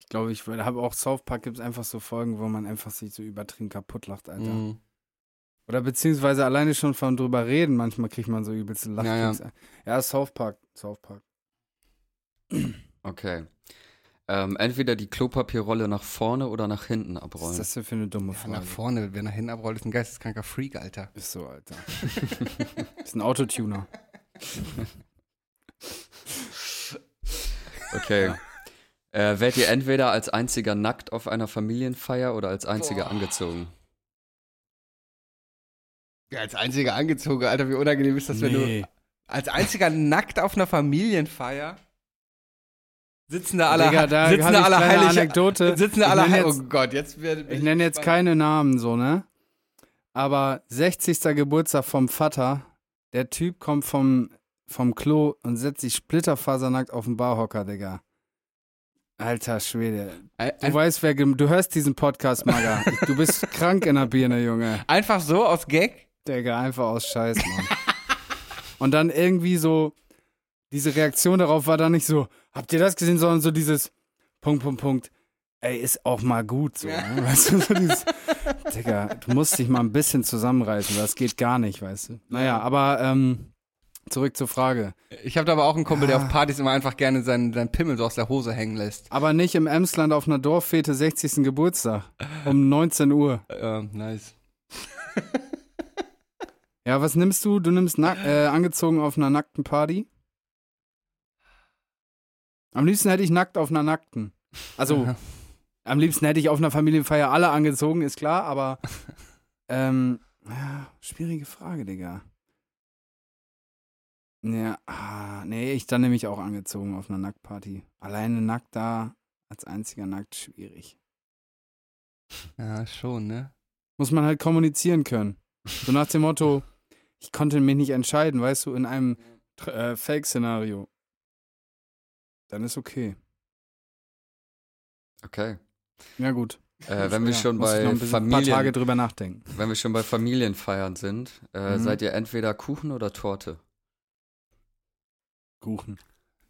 Ich glaube, ich habe auch South Park gibt es einfach so Folgen, wo man einfach sich so übertrieben kaputt lacht, Alter. Mhm. Oder beziehungsweise alleine schon von drüber reden, manchmal kriegt man so übelste Ja, ja. Lachkicks. Ja, South Park, South Park. Okay. Ähm, entweder die Klopapierrolle nach vorne oder nach hinten Was abrollen. ist das denn für eine dumme Ja, Frage? nach vorne, wer nach hinten abrollt, ist ein geisteskranker Freak, Alter. Ist so, Alter. ist ein Autotuner. Okay. Äh, werdet ihr entweder als einziger nackt auf einer Familienfeier oder als einziger angezogen? Ja, als einziger angezogen, Alter, wie unangenehm ist das, wenn du als einziger nackt auf einer Familienfeier sitzen da alle, Digga, da sitzen da alle kleine heilig, Anekdote. sitzen da Ich alle nenn heilig, jetzt- oh Gott, jetzt wird Ich nenne jetzt keine Namen so, ne? Aber 60. Geburtstag vom Vater, der Typ kommt vom, vom Klo und setzt sich splitterfasernackt auf den Barhocker, Digga. Alter Schwede. Du weißt, wer, du hörst diesen Podcast, Maga. du bist krank in der Birne, Junge. Einfach so aus Gag? Digga, einfach aus Scheiß, Mann. und dann irgendwie so, diese Reaktion darauf war dann nicht so, habt ihr das gesehen, sondern so dieses Punkt, Punkt, Punkt. Ey, ist auch mal gut so. Ne? Weißt du, so dieses, Digga, du musst dich mal ein bisschen zusammenreißen, das geht gar nicht, weißt du. Naja, aber ähm, zurück zur Frage. Ich habe da aber auch einen Kumpel, der Ja. auf Partys immer einfach gerne seinen, seinen Pimmel so aus der Hose hängen lässt. Aber nicht im Emsland auf einer Dorffete 60. Geburtstag um 19 Uhr. Ja, nice. Ja, was nimmst du? Du nimmst äh, angezogen auf einer nackten Party? Am liebsten hätte ich nackt auf einer nackten. Also. Am liebsten hätte ich auf einer Familienfeier alle angezogen, ist klar, aber ähm, ja, schwierige Frage, Digga. Ja, ah, nee, ich dann nämlich auch angezogen auf einer Nacktparty. Alleine nackt da, als einziger nackt, schwierig. Ja, schon, ne? Muss man halt kommunizieren können. So nach dem Motto, ich konnte mich nicht entscheiden, weißt du, in einem äh, Fake-Szenario. Dann ist okay. Okay. Ja, gut. Äh, wenn wir Ja, schon bei ein, bisschen, ein paar Tage Familien, drüber nachdenken. wenn wir schon bei Familienfeiern sind, äh, Mhm. seid ihr entweder Kuchen oder Torte? Kuchen.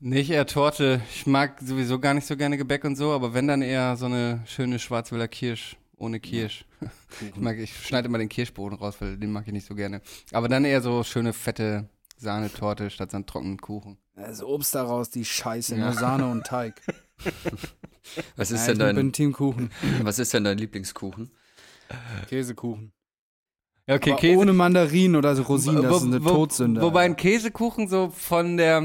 Nicht eher Torte. Ich mag sowieso gar nicht so gerne Gebäck und so, aber wenn dann eher so eine schöne Schwarzwälder Kirsch ohne Kirsch. Ich, mag, ich schneide immer den Kirschboden raus, weil den mag ich nicht so gerne. Aber dann eher so schöne fette Sahnetorte statt so einen trockenen Kuchen. Also Obst daraus, die Scheiße, Ja. nur Sahne und Teig. Was ist, ja, denn dein, Team Kuchen. was ist denn dein Lieblingskuchen? Käsekuchen. Ja, okay, Aber ohne Mandarinen oder so Rosinen, das Wo- ist eine wo- Todsünde. Wobei ein Käsekuchen so von der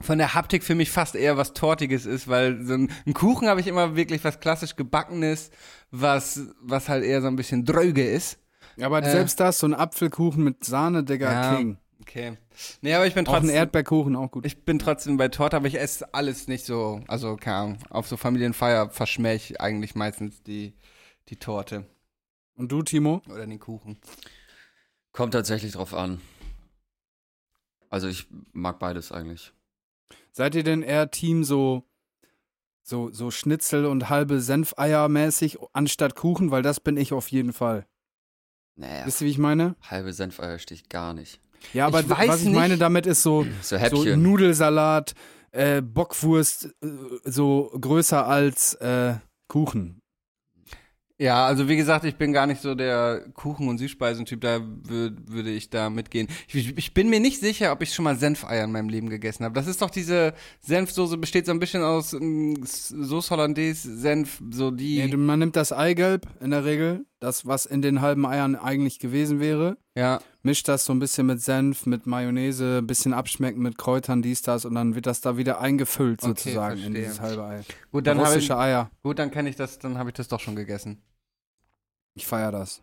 von der Haptik für mich fast eher was Tortiges ist, weil so ein, ein Kuchen habe ich immer wirklich was klassisch gebackenes, was was halt eher so ein bisschen dröge ist. Aber äh, selbst das, so ein Apfelkuchen mit Sahne, Digga, Ja. King. Okay. Nee, aber ich bin Auch ein trotzdem Erdbeerkuchen, auch gut. ich bin trotzdem bei Torte, aber ich esse alles nicht so, also keine Ahnung, auf so Familienfeier verschmähe ich eigentlich meistens die die Torte Und du, Timo? oder den Kuchen. Kommt tatsächlich drauf an. Also ich mag beides eigentlich. Seid ihr denn eher Team so, so, so Schnitzel und halbe Senfeier mäßig anstatt Kuchen? Weil das bin ich auf jeden Fall. Naja, Wisst ihr, wie ich meine? halbe Senfeier sticht gar nicht. Ja, aber Ich was ich nicht. meine damit ist so, So so. Nudelsalat, äh, Bockwurst, äh, so größer als äh, Kuchen. Ja, also wie gesagt, ich bin gar nicht so der Kuchen- und Süßspeisentyp, da wür würde ich da mitgehen. Ich, ich bin mir nicht sicher, ob ich schon mal Senfeier in meinem Leben gegessen habe. Das ist doch diese Senfsoße, besteht so ein bisschen aus ähm, Sauce Hollandaise, Senf, so die. Ja, man nimmt das Eigelb in der Regel, das, was in den halben Eiern eigentlich gewesen wäre, ja, mischt das so ein bisschen mit Senf, mit Mayonnaise, ein bisschen abschmecken mit Kräutern, dies, das und dann wird das da wieder eingefüllt Okay, sozusagen in verstehe. dieses halbe Ei. gut, dann habe ich, Russische Eier. gut, dann kenne ich das, dann habe ich das doch schon gegessen. Ich feiere das.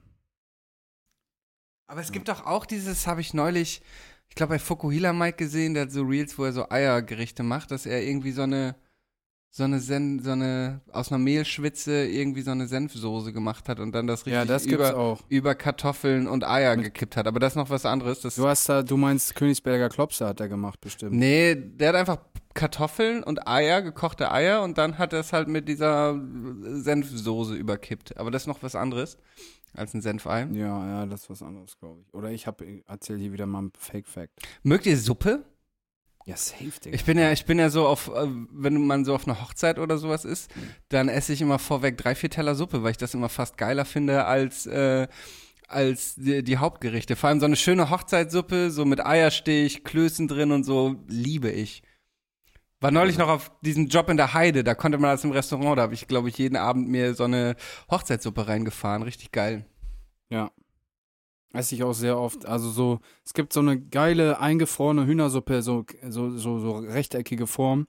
Aber es gibt doch auch dieses, habe ich neulich, ich glaube bei Fukuhila Mike gesehen, der hat so Reels, wo er so Eiergerichte macht, dass er irgendwie so eine, so eine, Sen so eine, aus einer Mehlschwitze irgendwie so eine Senfsoße gemacht hat und dann das richtig Ja, das über, über Kartoffeln und Eier Mit- gekippt hat. Aber das ist noch was anderes. Das, Du hast da, du meinst Königsberger Klopse hat er gemacht, bestimmt. nee, der hat einfach Kartoffeln und Eier, gekochte Eier und dann hat er es halt mit dieser Senfsoße überkippt. Aber das ist noch was anderes als ein Senfei. Ja, ja, das ist was anderes, glaube ich. Oder ich habe erzähl hier wieder mal einen Fake Fact. Mögt ihr Suppe? Ja, safe, Digga. Ich bin ja, ich bin ja so auf, äh, wenn man so auf einer Hochzeit oder sowas ist, dann esse ich immer vorweg drei, vier Teller Suppe, weil ich das immer fast geiler finde als, äh, als die, die Hauptgerichte. Vor allem so eine schöne Hochzeitssuppe, so mit Eierstich, Klößen drin und so, liebe ich. War neulich noch auf diesem Job in der Heide, da konnte man das im Restaurant, da habe ich, glaube ich, jeden Abend mir so eine Hochzeitssuppe reingefahren. Richtig geil. Ja. Esse ich auch sehr oft. Also so, es gibt so eine geile eingefrorene Hühnersuppe, so, so, so, so rechteckige Form.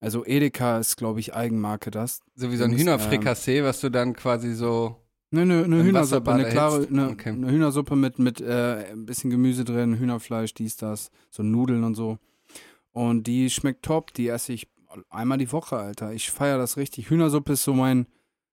Also Edeka ist, glaube ich, Eigenmarke das. So wie so ein Dings, Hühnerfrikassee, was du dann quasi so. Ne, ne, eine Hühnersuppe, eine klare, eine, Okay. eine Hühnersuppe mit, mit äh, ein bisschen Gemüse drin, Hühnerfleisch, dies, das, so Nudeln und so. Und die schmeckt top, die esse ich einmal die Woche, Alter. Ich feiere das richtig. Hühnersuppe ist so mein,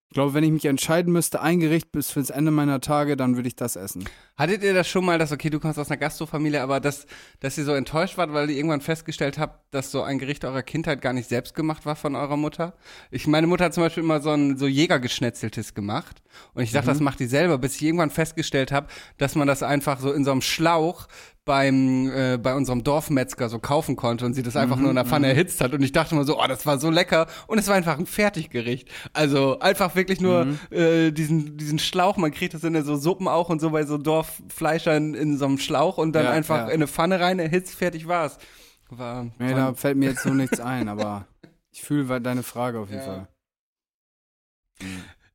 ich glaube, wenn ich mich entscheiden müsste, ein Gericht bis fürs Ende meiner Tage, dann würde ich das essen. Hattet ihr das schon mal, dass, okay, du kommst aus einer Gastrofamilie, aber dass, dass ihr so enttäuscht wart, weil ihr irgendwann festgestellt habt, dass so ein Gericht eurer Kindheit gar nicht selbst gemacht war von eurer Mutter? Ich, meine Mutter hat zum Beispiel immer so ein so Jägergeschnetzeltes gemacht und ich dachte, das macht die selber, bis ich irgendwann festgestellt habe, dass man das einfach so in so einem Schlauch beim, äh, bei unserem Dorfmetzger so kaufen konnte und sie das einfach nur in der Pfanne erhitzt hat und ich dachte immer so, oh, das war so lecker und es war einfach ein Fertiggericht. Also einfach wirklich nur äh, diesen, diesen Schlauch, man kriegt das in so Suppen auch und so bei so Dorffleischern in so einem Schlauch und dann Ja, einfach ja. in eine Pfanne rein, erhitzt, fertig war's. War, Nee, da fällt mir jetzt so nichts ein, aber ich fühle deine Frage auf jeden Ja. Fall.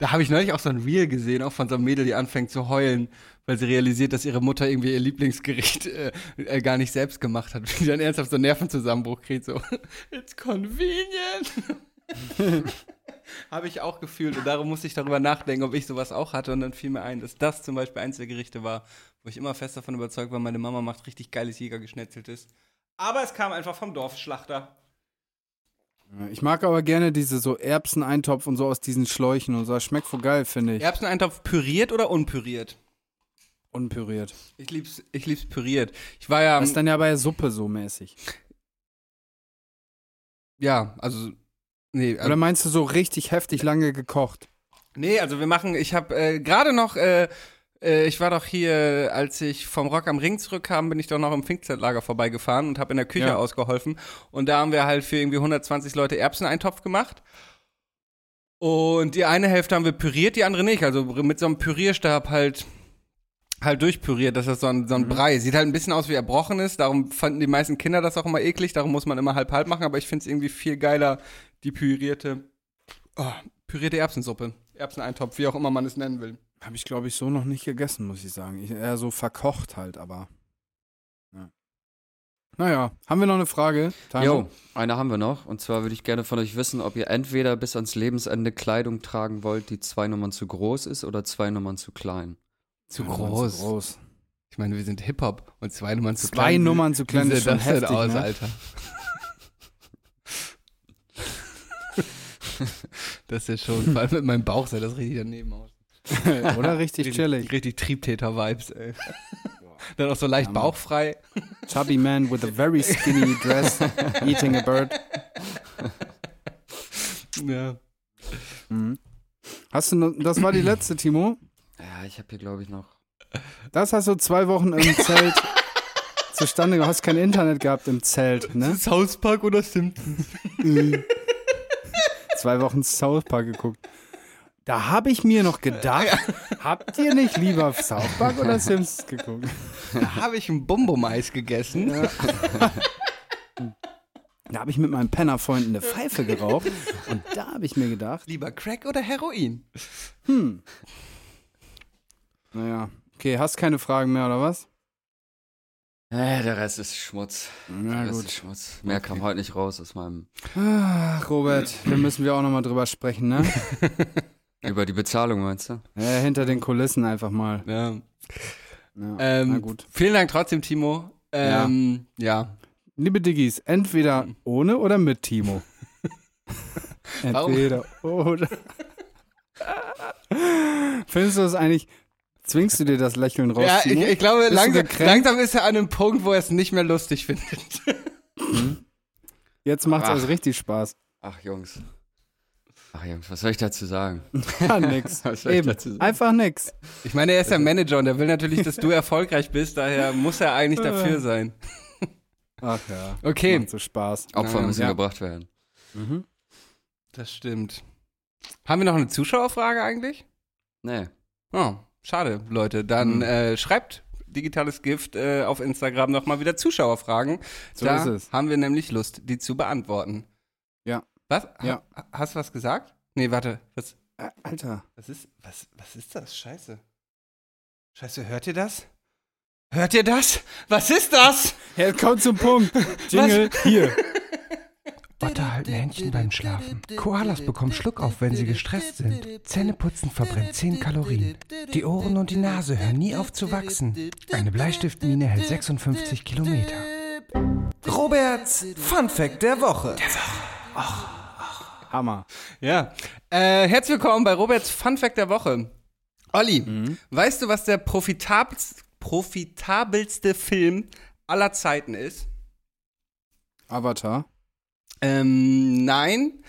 Da habe ich neulich auch so ein Reel gesehen, auch von so einem Mädel, die anfängt zu heulen, weil sie realisiert, dass ihre Mutter irgendwie ihr Lieblingsgericht äh, äh, gar nicht selbst gemacht hat. Die dann ernsthaft so einen Nervenzusammenbruch kriegt, so, it's convenient. habe ich auch gefühlt und darum musste ich darüber nachdenken, ob ich sowas auch hatte und dann fiel mir ein, dass das zum Beispiel eins der Gerichte war, wo ich immer fest davon überzeugt war, meine Mama macht richtig geiles Jägergeschnetzeltes. Aber es kam einfach vom Dorfschlachter. Ich mag aber gerne diese so Erbseneintopf und so aus diesen Schläuchen und so. Das schmeckt voll geil, finde ich. Erbseneintopf püriert oder unpüriert? Unpüriert. Ich lieb's, ich lieb's püriert. Ich war ja, Das ist dann ja bei Suppe so mäßig. ja, also, nee, also, Oder meinst du so richtig heftig lange gekocht? nee, also wir machen, ich habe äh, gerade noch, äh, ich war doch hier, als ich vom Rock am Ring zurückkam, bin ich doch noch im Finkzeltlager vorbeigefahren und habe in der Küche Ja. ausgeholfen. Und da haben wir halt für irgendwie 120 Leute Erbseneintopf gemacht. Und die eine Hälfte haben wir püriert, die andere nicht. Also mit so einem Pürierstab halt halt durchpüriert, dass das so ein, so ein Brei. Sieht halt ein bisschen aus wie erbrochen ist, darum fanden die meisten Kinder das auch immer eklig, darum muss man immer halb-halb machen, aber ich finde es irgendwie viel geiler, die pürierte, oh, pürierte Erbsensuppe. Erbseneintopf, wie auch immer man es nennen will. Habe ich, glaube ich, so noch nicht gegessen, muss ich sagen. Ich, eher so verkocht halt, aber. Ja. Naja, haben wir noch eine Frage? Timo? Jo, eine haben wir noch. Und zwar würde ich gerne von euch wissen, ob ihr entweder bis ans Lebensende Kleidung tragen wollt, die zwei Nummern zu groß ist oder zwei Nummern zu klein. Zu groß. Zu groß. Ich meine, wir sind Hip-Hop und zwei Nummern zu Zwei klein. Wie- Nummern zu klein ist sieht schon das heftig, aus, ne? Alter? das ist ja schon, vor allem mit meinem Bauch sah das richtig daneben aus. Oder richtig chillig. Richtig Triebtäter-Vibes, ey. Dann auch so leicht Ja, bauchfrei. Chubby man with a very skinny dress, eating a bird. Ja. Mhm. Hast du noch, das war die letzte, Timo? Ja, ich habe hier, glaube ich, noch. Das hast du zwei Wochen im Zelt zustande gebracht. Hast kein Internet gehabt im Zelt, ne? South Park oder Simpsons? Zwei Wochen South Park geguckt. Da habe ich mir noch gedacht, habt ihr nicht lieber South Park oder Simpsons geguckt? Da habe ich ein Bumbo-Mais gegessen. Da habe ich mit meinem Pennerfreund eine Pfeife geraucht und da habe ich mir gedacht, Lieber Crack oder Heroin? hm. Naja, okay, hast keine Fragen mehr oder was? Äh, der Rest ist Schmutz. Na gut. ist Schmutz. Mehr kam heute nicht raus aus meinem. Ach, Robert, da müssen wir auch nochmal drüber sprechen, ne? Über die Bezahlung, meinst du? Ja, hinter den Kulissen einfach mal. Ja. Ja, Ähm, na gut. Vielen Dank trotzdem, Timo. Ähm, ja. Liebe Diggis, entweder ohne oder mit Timo. Entweder oder. Findest du das eigentlich, zwingst du dir das Lächeln raus, Ja, ich, ich glaube, langsam, langsam ist er an einem Punkt, wo er es nicht mehr lustig findet. Jetzt macht es also richtig Spaß. Ach, Jungs. Ach, Jungs, was soll ich dazu sagen? Ja, nix. Was soll ich Eben, dazu sagen? einfach nix. Ich meine, er ist der Manager und er will natürlich, dass du erfolgreich bist, daher muss er eigentlich dafür sein. Ach ja. Okay. Macht so Spaß. Opfer Ja, müssen ja. gebracht werden. Mhm. Das stimmt. Haben wir noch eine Zuschauerfrage eigentlich? Nee. Oh, schade, Leute. Dann Hm. äh, schreibt digitales Gift äh, auf Instagram nochmal wieder Zuschauerfragen. So da ist es. haben wir nämlich Lust, die zu beantworten. Was? Ja. Ha hast du was gesagt? Nee, warte. Was, Äh, Alter. was, ist, was, was ist das? Scheiße. Scheiße, hört ihr das? Hört ihr das? Was ist das? Jetzt kommt zum Punkt. Jingle, hier. Otter halten Händchen beim Schlafen. Koalas bekommen Schluckauf, wenn sie gestresst sind. Zähneputzen verbrennt 10 Kalorien. Die Ohren und die Nase hören nie auf zu wachsen. Eine Bleistiftmine hält 56 Kilometer. Roberts Fun Fact der Woche. Hammer. Ja. Äh, herzlich willkommen bei Roberts Fun Fact der Woche. Olli, weißt du, was der profitabelst, profitabelste Film aller Zeiten ist? Avatar. Ähm, nein.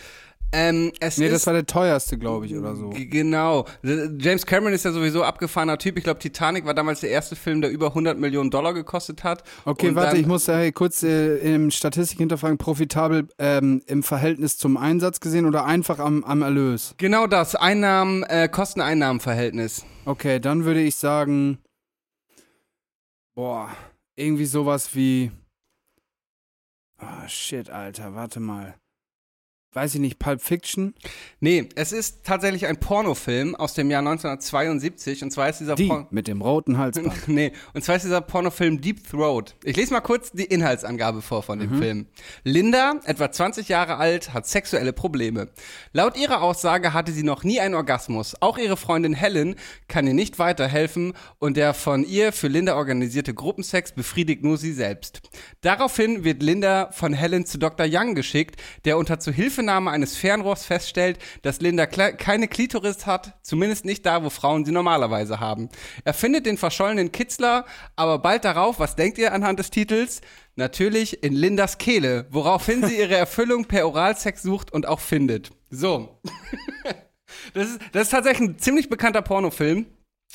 Ähm, es Nee, das war der teuerste, glaube ich, oder so. Genau. James Cameron ist ja sowieso abgefahrener Typ. Ich glaube, Titanic war damals der erste Film, der über 100 Millionen Dollar gekostet hat. Okay, Und warte, ich muss äh, kurz äh, im Statistik hinterfragen, profitabel ähm, im Verhältnis zum Einsatz gesehen oder einfach am, am Erlös? Genau das. Einnahmen, äh, Kosten-Einnahmen-Verhältnis. Okay, dann würde ich sagen, boah, irgendwie sowas wie, oh shit, Alter, warte mal. Weiß ich nicht, Pulp Fiction? Nee, es ist tatsächlich ein Pornofilm aus dem Jahr 1972. Und zwar ist dieser Die Porn mit dem roten Halsband. Nee, und zwar ist dieser Pornofilm Deep Throat. Ich lese mal kurz die Inhaltsangabe vor von dem Film. Linda, etwa 20 Jahre alt, hat sexuelle Probleme. Laut ihrer Aussage hatte sie noch nie einen Orgasmus. Auch ihre Freundin Helen kann ihr nicht weiterhelfen und der von ihr für Linda organisierte Gruppensex befriedigt nur sie selbst. Daraufhin wird Linda von Helen zu Dr. Young geschickt, der unter Zuhilfenahme Mithilfenahme eines Fernrohrs feststellt, dass Linda keine Klitoris hat, zumindest nicht da, wo Frauen sie normalerweise haben. Er findet den verschollenen Kitzler, aber bald darauf, was denkt ihr anhand des Titels? Natürlich in Lindas Kehle, woraufhin sie ihre Erfüllung per Oralsex sucht und auch findet. So. Das ist, das ist tatsächlich ein ziemlich bekannter Pornofilm.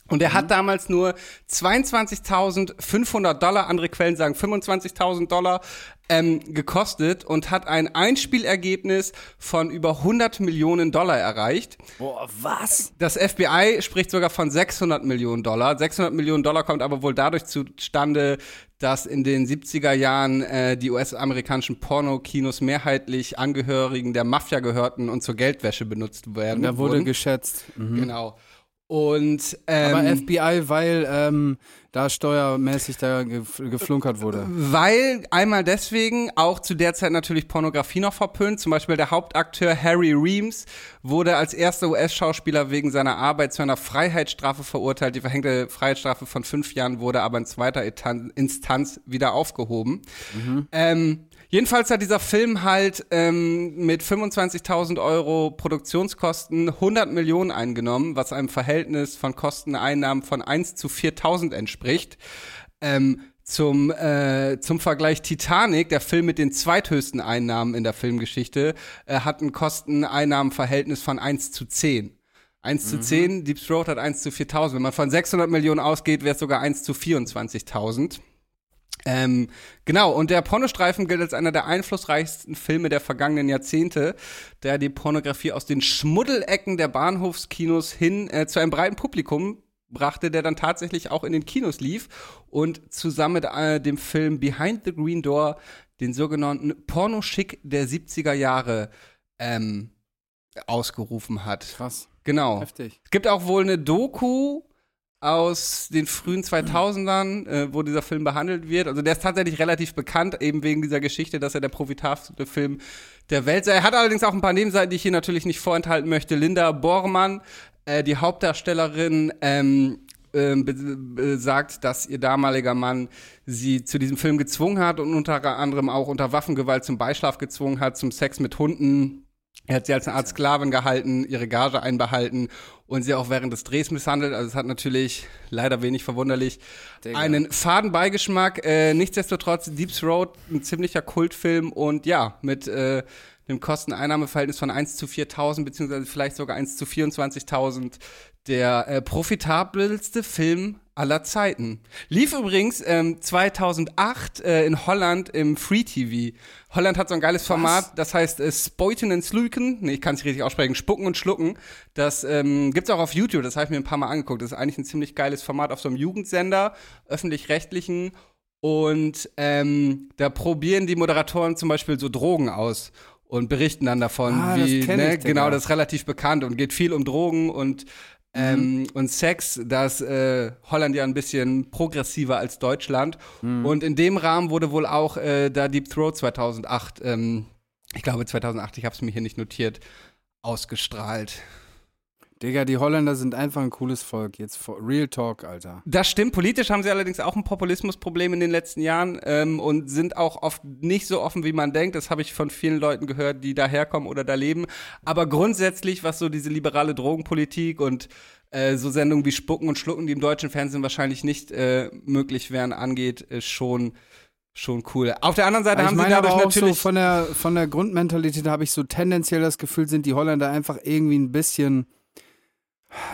Und er hat damals nur 22.500 Dollar, andere Quellen sagen 25.000 Dollar, ähm, gekostet und hat ein Einspielergebnis von über 100 Millionen Dollar erreicht. Boah, was? Das FBI spricht sogar von 600 Millionen Dollar. 600 Millionen Dollar kommt aber wohl dadurch zustande, dass in den 70er Jahren äh, die US-amerikanischen Pornokinos mehrheitlich Angehörigen der Mafia gehörten und zur Geldwäsche benutzt werden. Da wurde wurden. geschätzt. Mhm. Genau. Und ähm, Aber FBI, weil ähm, da steuermäßig da gef geflunkert wurde. Weil einmal deswegen auch zu der Zeit natürlich Pornografie noch verpönt. Zum Beispiel der Hauptakteur Harry Reams wurde als erster US-Schauspieler wegen seiner Arbeit zu einer Freiheitsstrafe verurteilt. Die verhängte Freiheitsstrafe von fünf Jahren wurde aber in zweiter Instanz wieder aufgehoben. Ähm, Jedenfalls hat dieser Film halt ähm, mit 25.000 Euro Produktionskosten 100 Millionen eingenommen, was einem Verhältnis von Kosteneinnahmen von 1 zu 4.000 entspricht. Ähm, zum, äh, zum Vergleich Titanic, der Film mit den zweithöchsten Einnahmen in der Filmgeschichte, äh, hat ein Kosteneinnahmenverhältnis von 1 zu 10. 1 zu 10, Deep Throat hat 1 zu 4.000. Wenn man von 600 Millionen ausgeht, wäre es sogar 1 zu 24.000. Ähm, genau, und der Pornostreifen gilt als einer der einflussreichsten Filme der vergangenen Jahrzehnte, der die Pornografie aus den Schmuddelecken der Bahnhofskinos hin äh, zu einem breiten Publikum brachte, der dann tatsächlich auch in den Kinos lief und zusammen mit äh, dem Film Behind the Green Door den sogenannten Pornoschick der 70er Jahre ähm, ausgerufen hat. Krass. Genau. Heftig. Es gibt auch wohl eine Doku aus den frühen 2000ern, äh, wo dieser Film behandelt wird. Also der ist tatsächlich relativ bekannt, eben wegen dieser Geschichte, dass er der profitabelste Film der Welt sei. Er hat allerdings auch ein paar Nebenseiten, die ich hier natürlich nicht vorenthalten möchte. Linda Bormann, äh, die Hauptdarstellerin, ähm, ähm, sagt, dass ihr damaliger Mann sie zu diesem Film gezwungen hat und unter anderem auch unter Waffengewalt zum Beischlaf gezwungen hat, zum Sex mit Hunden. Er hat sie als eine Art Sklavin gehalten, ihre Gage einbehalten und sie auch während des Drehs misshandelt. Also es hat natürlich leider wenig verwunderlich Digga. einen faden Beigeschmack. Äh, nichtsdestotrotz Deep Throat, ein ziemlicher Kultfilm und ja, mit äh, einem Kosten-Einnahme-Verhältnis von 1 zu 4.000 beziehungsweise vielleicht sogar 1 zu 24.000 der äh, profitabelste Film aller Zeiten. Lief übrigens ähm, 2008 äh, in Holland im Free TV. Holland hat so ein geiles Format, das heißt äh, Spoiten und Sluken. Nee, ich kann es richtig aussprechen. Spucken und Schlucken. Das ähm, gibt's auch auf YouTube. Das habe ich mir ein paar Mal angeguckt. Das ist eigentlich ein ziemlich geiles Format auf so einem Jugendsender, öffentlich-rechtlichen. Und ähm, da probieren die Moderatoren zum Beispiel so Drogen aus und berichten dann davon, Ah, wie, ne, genau, das ist relativ bekannt und geht viel um Drogen und ähm, und Sex, da ist äh, Holland ja ein bisschen progressiver als Deutschland. Und in dem Rahmen wurde wohl auch äh, da Deep Throat 2008, ähm, ich glaube 2008, ich habe es mir hier nicht notiert, ausgestrahlt. Digga, die Holländer sind einfach ein cooles Volk. Jetzt Real Talk, Alter. Das stimmt. Politisch haben sie allerdings auch ein Populismusproblem in den letzten Jahren ähm, und sind auch oft nicht so offen, wie man denkt. Das habe ich von vielen Leuten gehört, die daherkommen oder da leben. Aber grundsätzlich, was so diese liberale Drogenpolitik und äh, so Sendungen wie Spucken und Schlucken, die im deutschen Fernsehen wahrscheinlich nicht äh, möglich wären, angeht, ist schon schon cool. Auf der anderen Seite ich haben sie meine aber dadurch auch so natürlich von der, von der Grundmentalität habe ich so tendenziell das Gefühl, sind die Holländer einfach irgendwie ein bisschen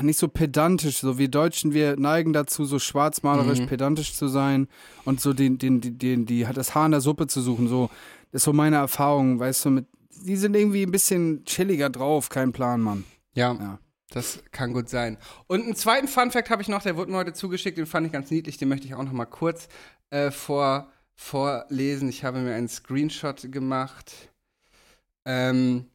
nicht so pedantisch, so wie Deutschen, wir neigen dazu, so schwarzmalerisch Mhm. pedantisch zu sein und so den, den, den, den, die, das Haar in der Suppe zu suchen. So, das ist so meine Erfahrung, weißt du, mit, die sind irgendwie ein bisschen chilliger drauf, kein Plan, Mann. Ja, Ja. das kann gut sein. Und einen zweiten Fun-Fact habe ich noch, der wurde mir heute zugeschickt, den fand ich ganz niedlich, den möchte ich auch noch mal kurz äh, vor, vorlesen. Ich habe mir einen Screenshot gemacht. Ähm,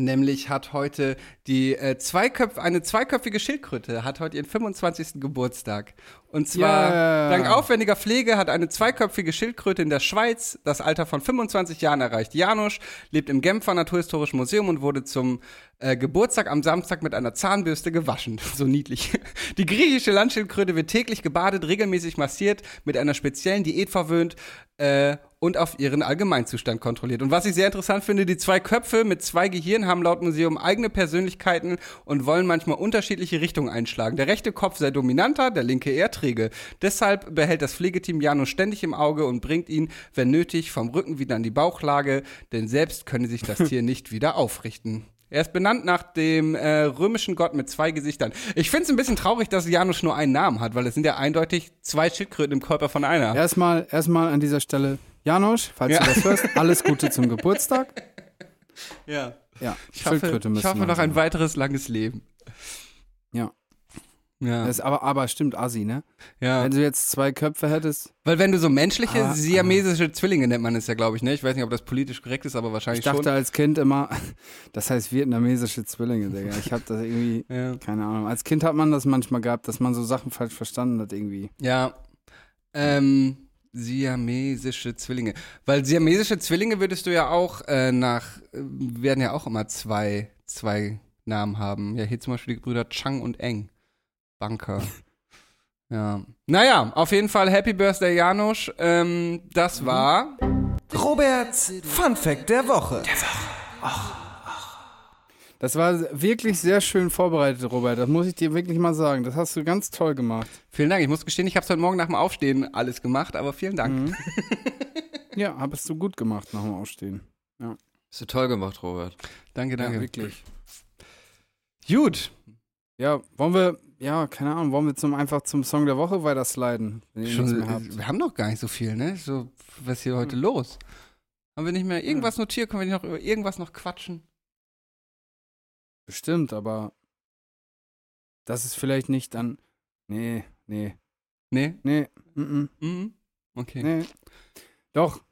nämlich hat heute die äh, zweiköpf eine zweiköpfige Schildkröte hat heute ihren 25. Geburtstag. Und zwar Ja. dank aufwendiger Pflege hat eine zweiköpfige Schildkröte in der Schweiz das Alter von 25 Jahren erreicht. Janusz lebt im Genfer Naturhistorischen Museum und wurde zum äh, Geburtstag am Samstag mit einer Zahnbürste gewaschen. So niedlich. Die griechische Landschildkröte wird täglich gebadet, regelmäßig massiert, mit einer speziellen Diät verwöhnt äh, und auf ihren Allgemeinzustand kontrolliert. Und was ich sehr interessant finde, die zwei Köpfe mit zwei Gehirnen haben laut Museum eigene Persönlichkeiten und wollen manchmal unterschiedliche Richtungen einschlagen. Der rechte Kopf sei dominanter, der linke eher träge. Deshalb behält das Pflegeteam Jano ständig im Auge und bringt ihn, wenn nötig, vom Rücken wieder in die Bauchlage, denn selbst könne sich das Tier nicht wieder aufrichten. Er ist benannt nach dem äh, römischen Gott mit zwei Gesichtern. Ich finde es ein bisschen traurig, dass Janusz nur einen Namen hat, weil es sind ja eindeutig zwei Schildkröten im Körper von einer. Erstmal, erstmal an dieser Stelle, Janosch, falls Ja. du das hörst, alles Gute zum Geburtstag. Ja. Ja, Ich hoffe, ich hoffe noch ein weiteres langes Leben. Ja. Ja. Das ist aber, aber stimmt, Assi, ne? ja. Wenn du jetzt zwei Köpfe hättest, Weil wenn du so menschliche, Ah, siamesische Zwillinge nennt man es ja, glaube ich, ne? Ich weiß nicht, ob das politisch korrekt ist, aber ich wahrscheinlich dachte schon. als Kind immer, das heißt vietnamesische Zwillinge, Digga. Ich hab das irgendwie, Ja. keine Ahnung. Als Kind hat man das manchmal gehabt, dass man so Sachen falsch verstanden hat irgendwie. ja. Ähm, siamesische Zwillinge. Weil siamesische Zwillinge würdest du ja auch äh, nach, äh, werden ja auch immer zwei, zwei Namen haben. Ja, hier zum Beispiel die Brüder Chang und Eng. Banker. ja. Naja, auf jeden Fall Happy Birthday, Janusz. Ähm, das war. Roberts Fun Fact der Woche. Das war wirklich sehr schön vorbereitet, Robert. Das muss ich dir wirklich mal sagen. Das hast du ganz toll gemacht. Vielen Dank. Ich muss gestehen, ich habe es heute Morgen nach dem Aufstehen alles gemacht, aber vielen Dank. Ja, hast du gut gemacht nach dem Aufstehen. Hast du toll gemacht, Robert. Danke, danke. Ja, wirklich. Gut. Ja, wollen wir, ja, keine Ahnung, wollen wir zum, einfach zum Song der Woche weiter sliden? Schon, wir haben noch gar nicht so viel, ne? So, was ist hier heute los? Haben wir nicht mehr irgendwas notiert? Können wir nicht noch über irgendwas noch quatschen? Bestimmt, aber das ist vielleicht nicht dann. Nee, nee, Nee? nee, mm, Mhm. Okay. nee. Doch.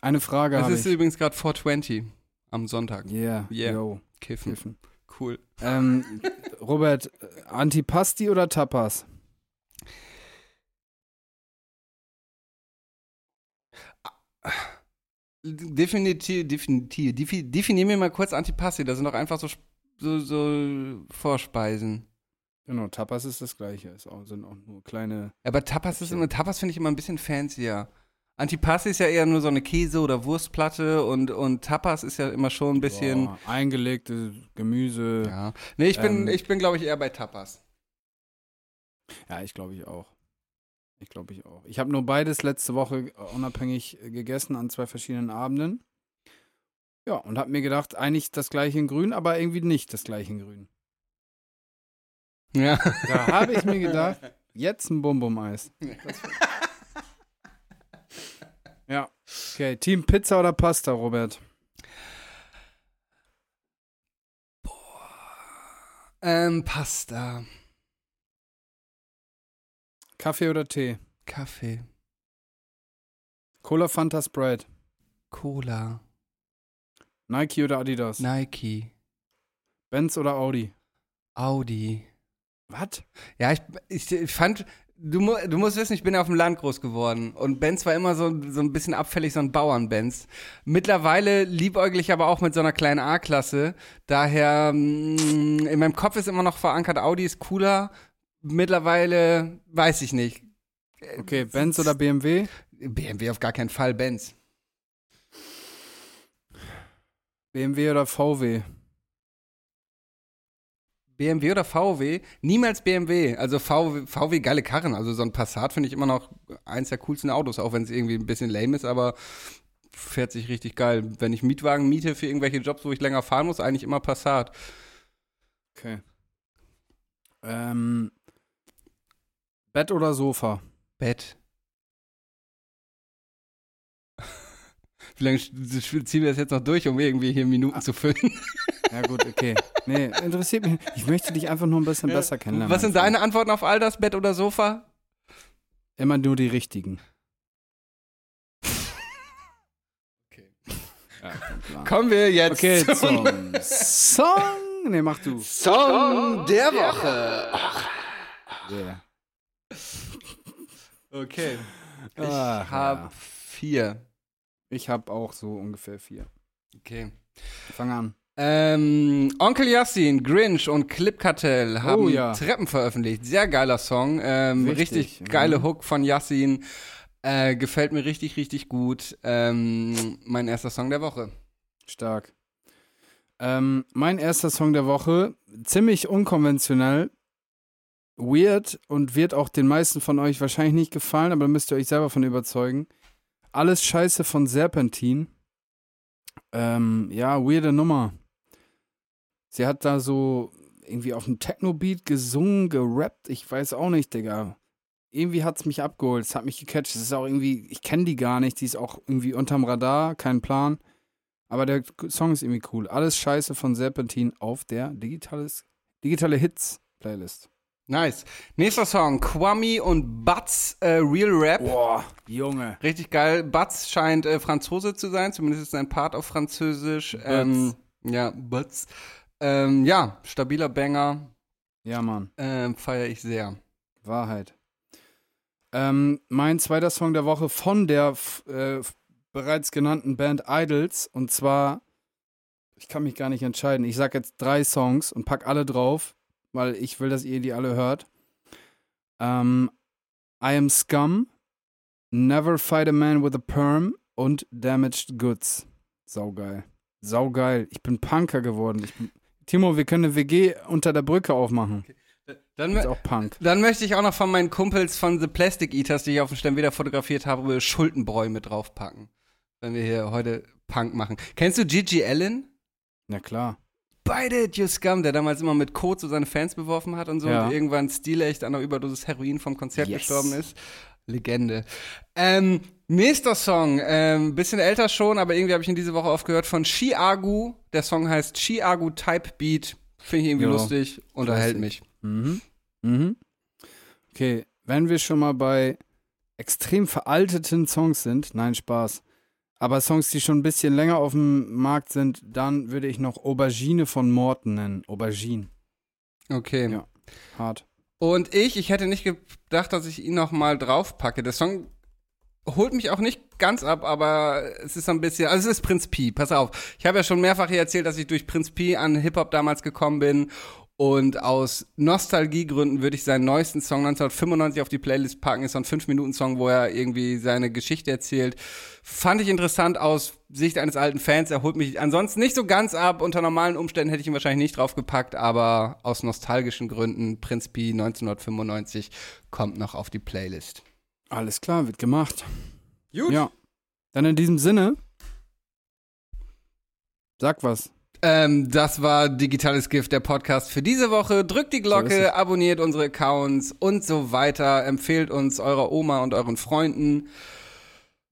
Eine Frage Es habe ist ich. übrigens gerade 420 am Sonntag. Yeah, Yeah. yo, Kiffen. Kiffen. Cool. Ähm, Robert, äh, Antipasti oder Tapas? Definitiv, definitiv. Defi, definier mir mal kurz Antipasti. Das sind doch einfach so, so, so Vorspeisen. Genau, Tapas ist das gleiche. Es sind auch nur kleine. Aber Tapas ist immer, Tapas finde ich immer ein bisschen fancier. Antipasti ist ja eher nur so eine Käse- oder Wurstplatte und, und Tapas ist ja immer schon ein bisschen. Boah, eingelegte Gemüse. Ja. Nee, ich bin, Ähm, ich bin, glaube ich, eher bei Tapas. Ja, ich glaube ich auch. Ich glaube ich auch. Ich habe nur beides letzte Woche unabhängig gegessen an zwei verschiedenen Abenden. Ja, und habe mir gedacht, eigentlich das gleiche in Grün, aber irgendwie nicht das gleiche in Grün. Ja. Da habe ich mir gedacht, jetzt ein Bum-Bum-Eis. Ja. Okay, Team Pizza oder Pasta, Robert? ähm, Pasta. Kaffee oder Tee? Kaffee. Cola, Fanta, Sprite. Cola. Nike oder Adidas? Nike. Benz oder Audi? Audi. Was? Ja, ich, ich, ich fand, du, du musst wissen, ich bin auf dem Land groß geworden und Benz war immer so, so ein bisschen abfällig, so ein Bauernbenz. Mittlerweile liebäugle ich aber auch mit so einer kleinen A-Klasse. Daher, mh, in meinem Kopf ist immer noch verankert, Audi ist cooler. Mittlerweile weiß ich nicht. Okay, Benz oder BMW? BMW auf gar keinen Fall, Benz. BMW oder VW? BMW oder VW? Niemals BMW. Also VW, VW geile Karren. Also so ein Passat finde ich immer noch eins der coolsten Autos, auch wenn es irgendwie ein bisschen lame ist, aber fährt sich richtig geil. Wenn ich Mietwagen miete für irgendwelche Jobs, wo ich länger fahren muss, eigentlich immer Passat. Okay. Ähm, Bett oder Sofa? Bett. Wie lange ziehen wir das jetzt noch durch, um irgendwie hier Minuten zu füllen? Ja gut, okay. Nee, interessiert mich. Ich möchte dich einfach nur ein bisschen besser kennenlernen. Was sind deine Antworten auf all das? Bett oder Sofa? Immer nur die richtigen. Okay. Ja. Kommen wir jetzt Okay, zum zum Song. Nee, mach du. Song der Woche. Yeah. Okay. Ich Ach, habe ja. vier. Ich habe auch so ungefähr vier. Okay. Fang an. Ähm, Onkel Yassin, Grinch und Clipkartell haben Oh, ja. Treppen veröffentlicht. Sehr geiler Song. Ähm, richtig Richtig, geile mhm. Hook von Yassin. Äh, gefällt mir richtig, richtig gut. Ähm, mein erster Song der Woche. Stark. Ähm, mein erster Song der Woche, ziemlich unkonventionell, weird und wird auch den meisten von euch wahrscheinlich nicht gefallen, aber da müsst ihr euch selber von überzeugen. Alles Scheiße von Serpentin. Ähm, ja, weirde Nummer. Sie hat da so irgendwie auf dem Techno-Beat gesungen, gerappt. Ich weiß auch nicht, Digga. Irgendwie hat's mich abgeholt. Es hat mich gecatcht. Es ist auch irgendwie, ich kenne die gar nicht. Die ist auch irgendwie unterm Radar, kein Plan. Aber der Song ist irgendwie cool. Alles Scheiße von Serpentin auf der digitales, digitale Hits-Playlist. Nice. Nächster Song, Kwame und Butz äh, Real Rap. Boah, Junge. Richtig geil. Butz scheint äh, Franzose zu sein, zumindest ist sein Part auf Französisch. Ähm, ja, Butz. Ähm, ja, stabiler Banger. Ja, Mann. Ähm, Feiere ich sehr. Wahrheit. Ähm, mein zweiter Song der Woche von der äh, bereits genannten Band Idols. Und zwar, ich kann mich gar nicht entscheiden. Ich sag jetzt drei Songs und pack alle drauf, weil ich will, dass ihr die alle hört. Ähm, I Am Scum, Never Fight a Man with a Perm und Damaged Goods. Saugeil. Saugeil. Ich bin Punker geworden. Bin Timo, wir können eine WG unter der Brücke aufmachen. Dann, Ist auch Punk. dann möchte ich auch noch von meinen Kumpels von The Plastic Eaters, die ich auf dem Stand wieder fotografiert habe, Schuldenbräu mit draufpacken. Wenn wir hier heute Punk machen. Kennst du Gigi Allen? Na klar. Beide You Scum, der damals immer mit Code so seine Fans beworfen hat und so Ja. und irgendwann stilecht an einer Überdosis Heroin vom Konzert Yes. gestorben ist. Legende. Ähm, nächster Song, ähm, bisschen älter schon, aber irgendwie habe ich ihn diese Woche aufgehört von Chiagu. Der Song heißt Chiagu Type Beat. Finde ich irgendwie Ja. lustig, unterhält mich. Mhm. Mhm. Okay, wenn wir schon mal bei extrem veralteten Songs sind, nein, Spaß, aber Songs, die schon ein bisschen länger auf dem Markt sind, dann würde ich noch Aubergine von Morten nennen. Aubergine. Okay. Ja. Hart. Und ich, ich hätte nicht gedacht, dass ich ihn noch mal draufpacke. Der Song holt mich auch nicht ganz ab, aber es ist so ein bisschen, also es ist Prinz Pi, pass auf. Ich habe ja schon mehrfach hier erzählt, dass ich durch Prinz Pi an Hip-Hop damals gekommen bin und aus Nostalgiegründen würde ich seinen neuesten Song 1995 auf die Playlist packen. Ist so ein 5-Minuten-Song, wo er irgendwie seine Geschichte erzählt. Fand ich interessant aus Sicht eines alten Fans. Er holt mich ansonsten nicht so ganz ab. Unter normalen Umständen hätte ich ihn wahrscheinlich nicht draufgepackt, aber aus nostalgischen Gründen Prinz Pi 1995 kommt noch auf die Playlist. Alles klar, wird gemacht. Gut. Ja. Dann in diesem Sinne, sag was. Ähm, das war Digitales Gift, der Podcast für diese Woche. Drückt die So. Glocke, abonniert unsere Accounts und so weiter. Empfehlt uns eurer Oma und euren Freunden.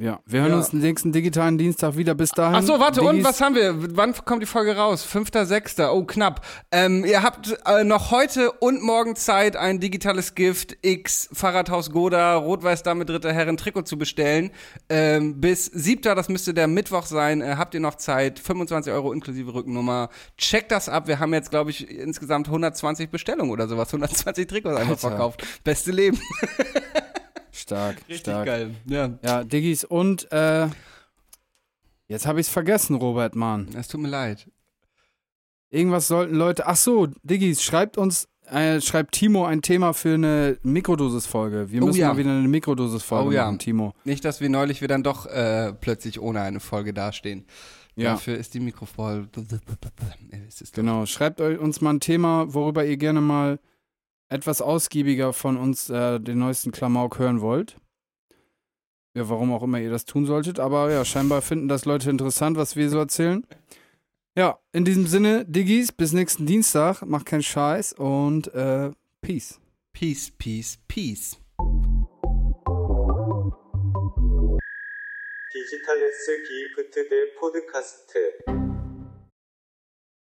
Ja, wir hören Ja. uns nächsten digitalen Dienstag wieder. Bis dahin. Ach so, warte, und Diggis- was haben wir? Wann kommt die Folge raus? Fünfter, sechster. Oh, knapp. Ähm, ihr habt äh, noch heute und morgen Zeit, ein digitales Gift X Fahrradhaus Goda Rot-Weiß Dame Dritte Herren Trikot zu bestellen. Ähm, bis siebter, das müsste der Mittwoch sein, äh, habt ihr noch Zeit. 25 Euro inklusive Rückennummer. Checkt das ab. Wir haben jetzt, glaube ich, insgesamt 120 Bestellungen oder sowas. 120 Trikots einfach verkauft. Beste Leben. Stark, Richtig stark. geil. Ja. Ja, Diggis und äh, jetzt habe ich es vergessen, Robert, Mann. Es tut mir leid. Irgendwas sollten Leute. Ach so, Diggis, schreibt uns, äh, schreibt Timo ein Thema für eine Mikrodosis-Folge. Wir Oh müssen ja. mal wieder eine Mikrodosis-Folge Oh ja. machen, Timo. Nicht, dass wir neulich wir dann doch äh, plötzlich ohne eine Folge dastehen. Ja, Dafür ist die Mikrofon. Genau. Schreibt euch uns mal ein Thema, worüber ihr gerne mal etwas ausgiebiger von uns äh, den neuesten Klamauk hören wollt. Ja, warum auch immer ihr das tun solltet. Aber ja, scheinbar finden das Leute interessant, was wir so erzählen. Ja, in diesem Sinne, Diggis, bis nächsten Dienstag. Macht keinen Scheiß und äh, Peace. Peace, peace, peace. 디지털 S 기프트 대 포드카스트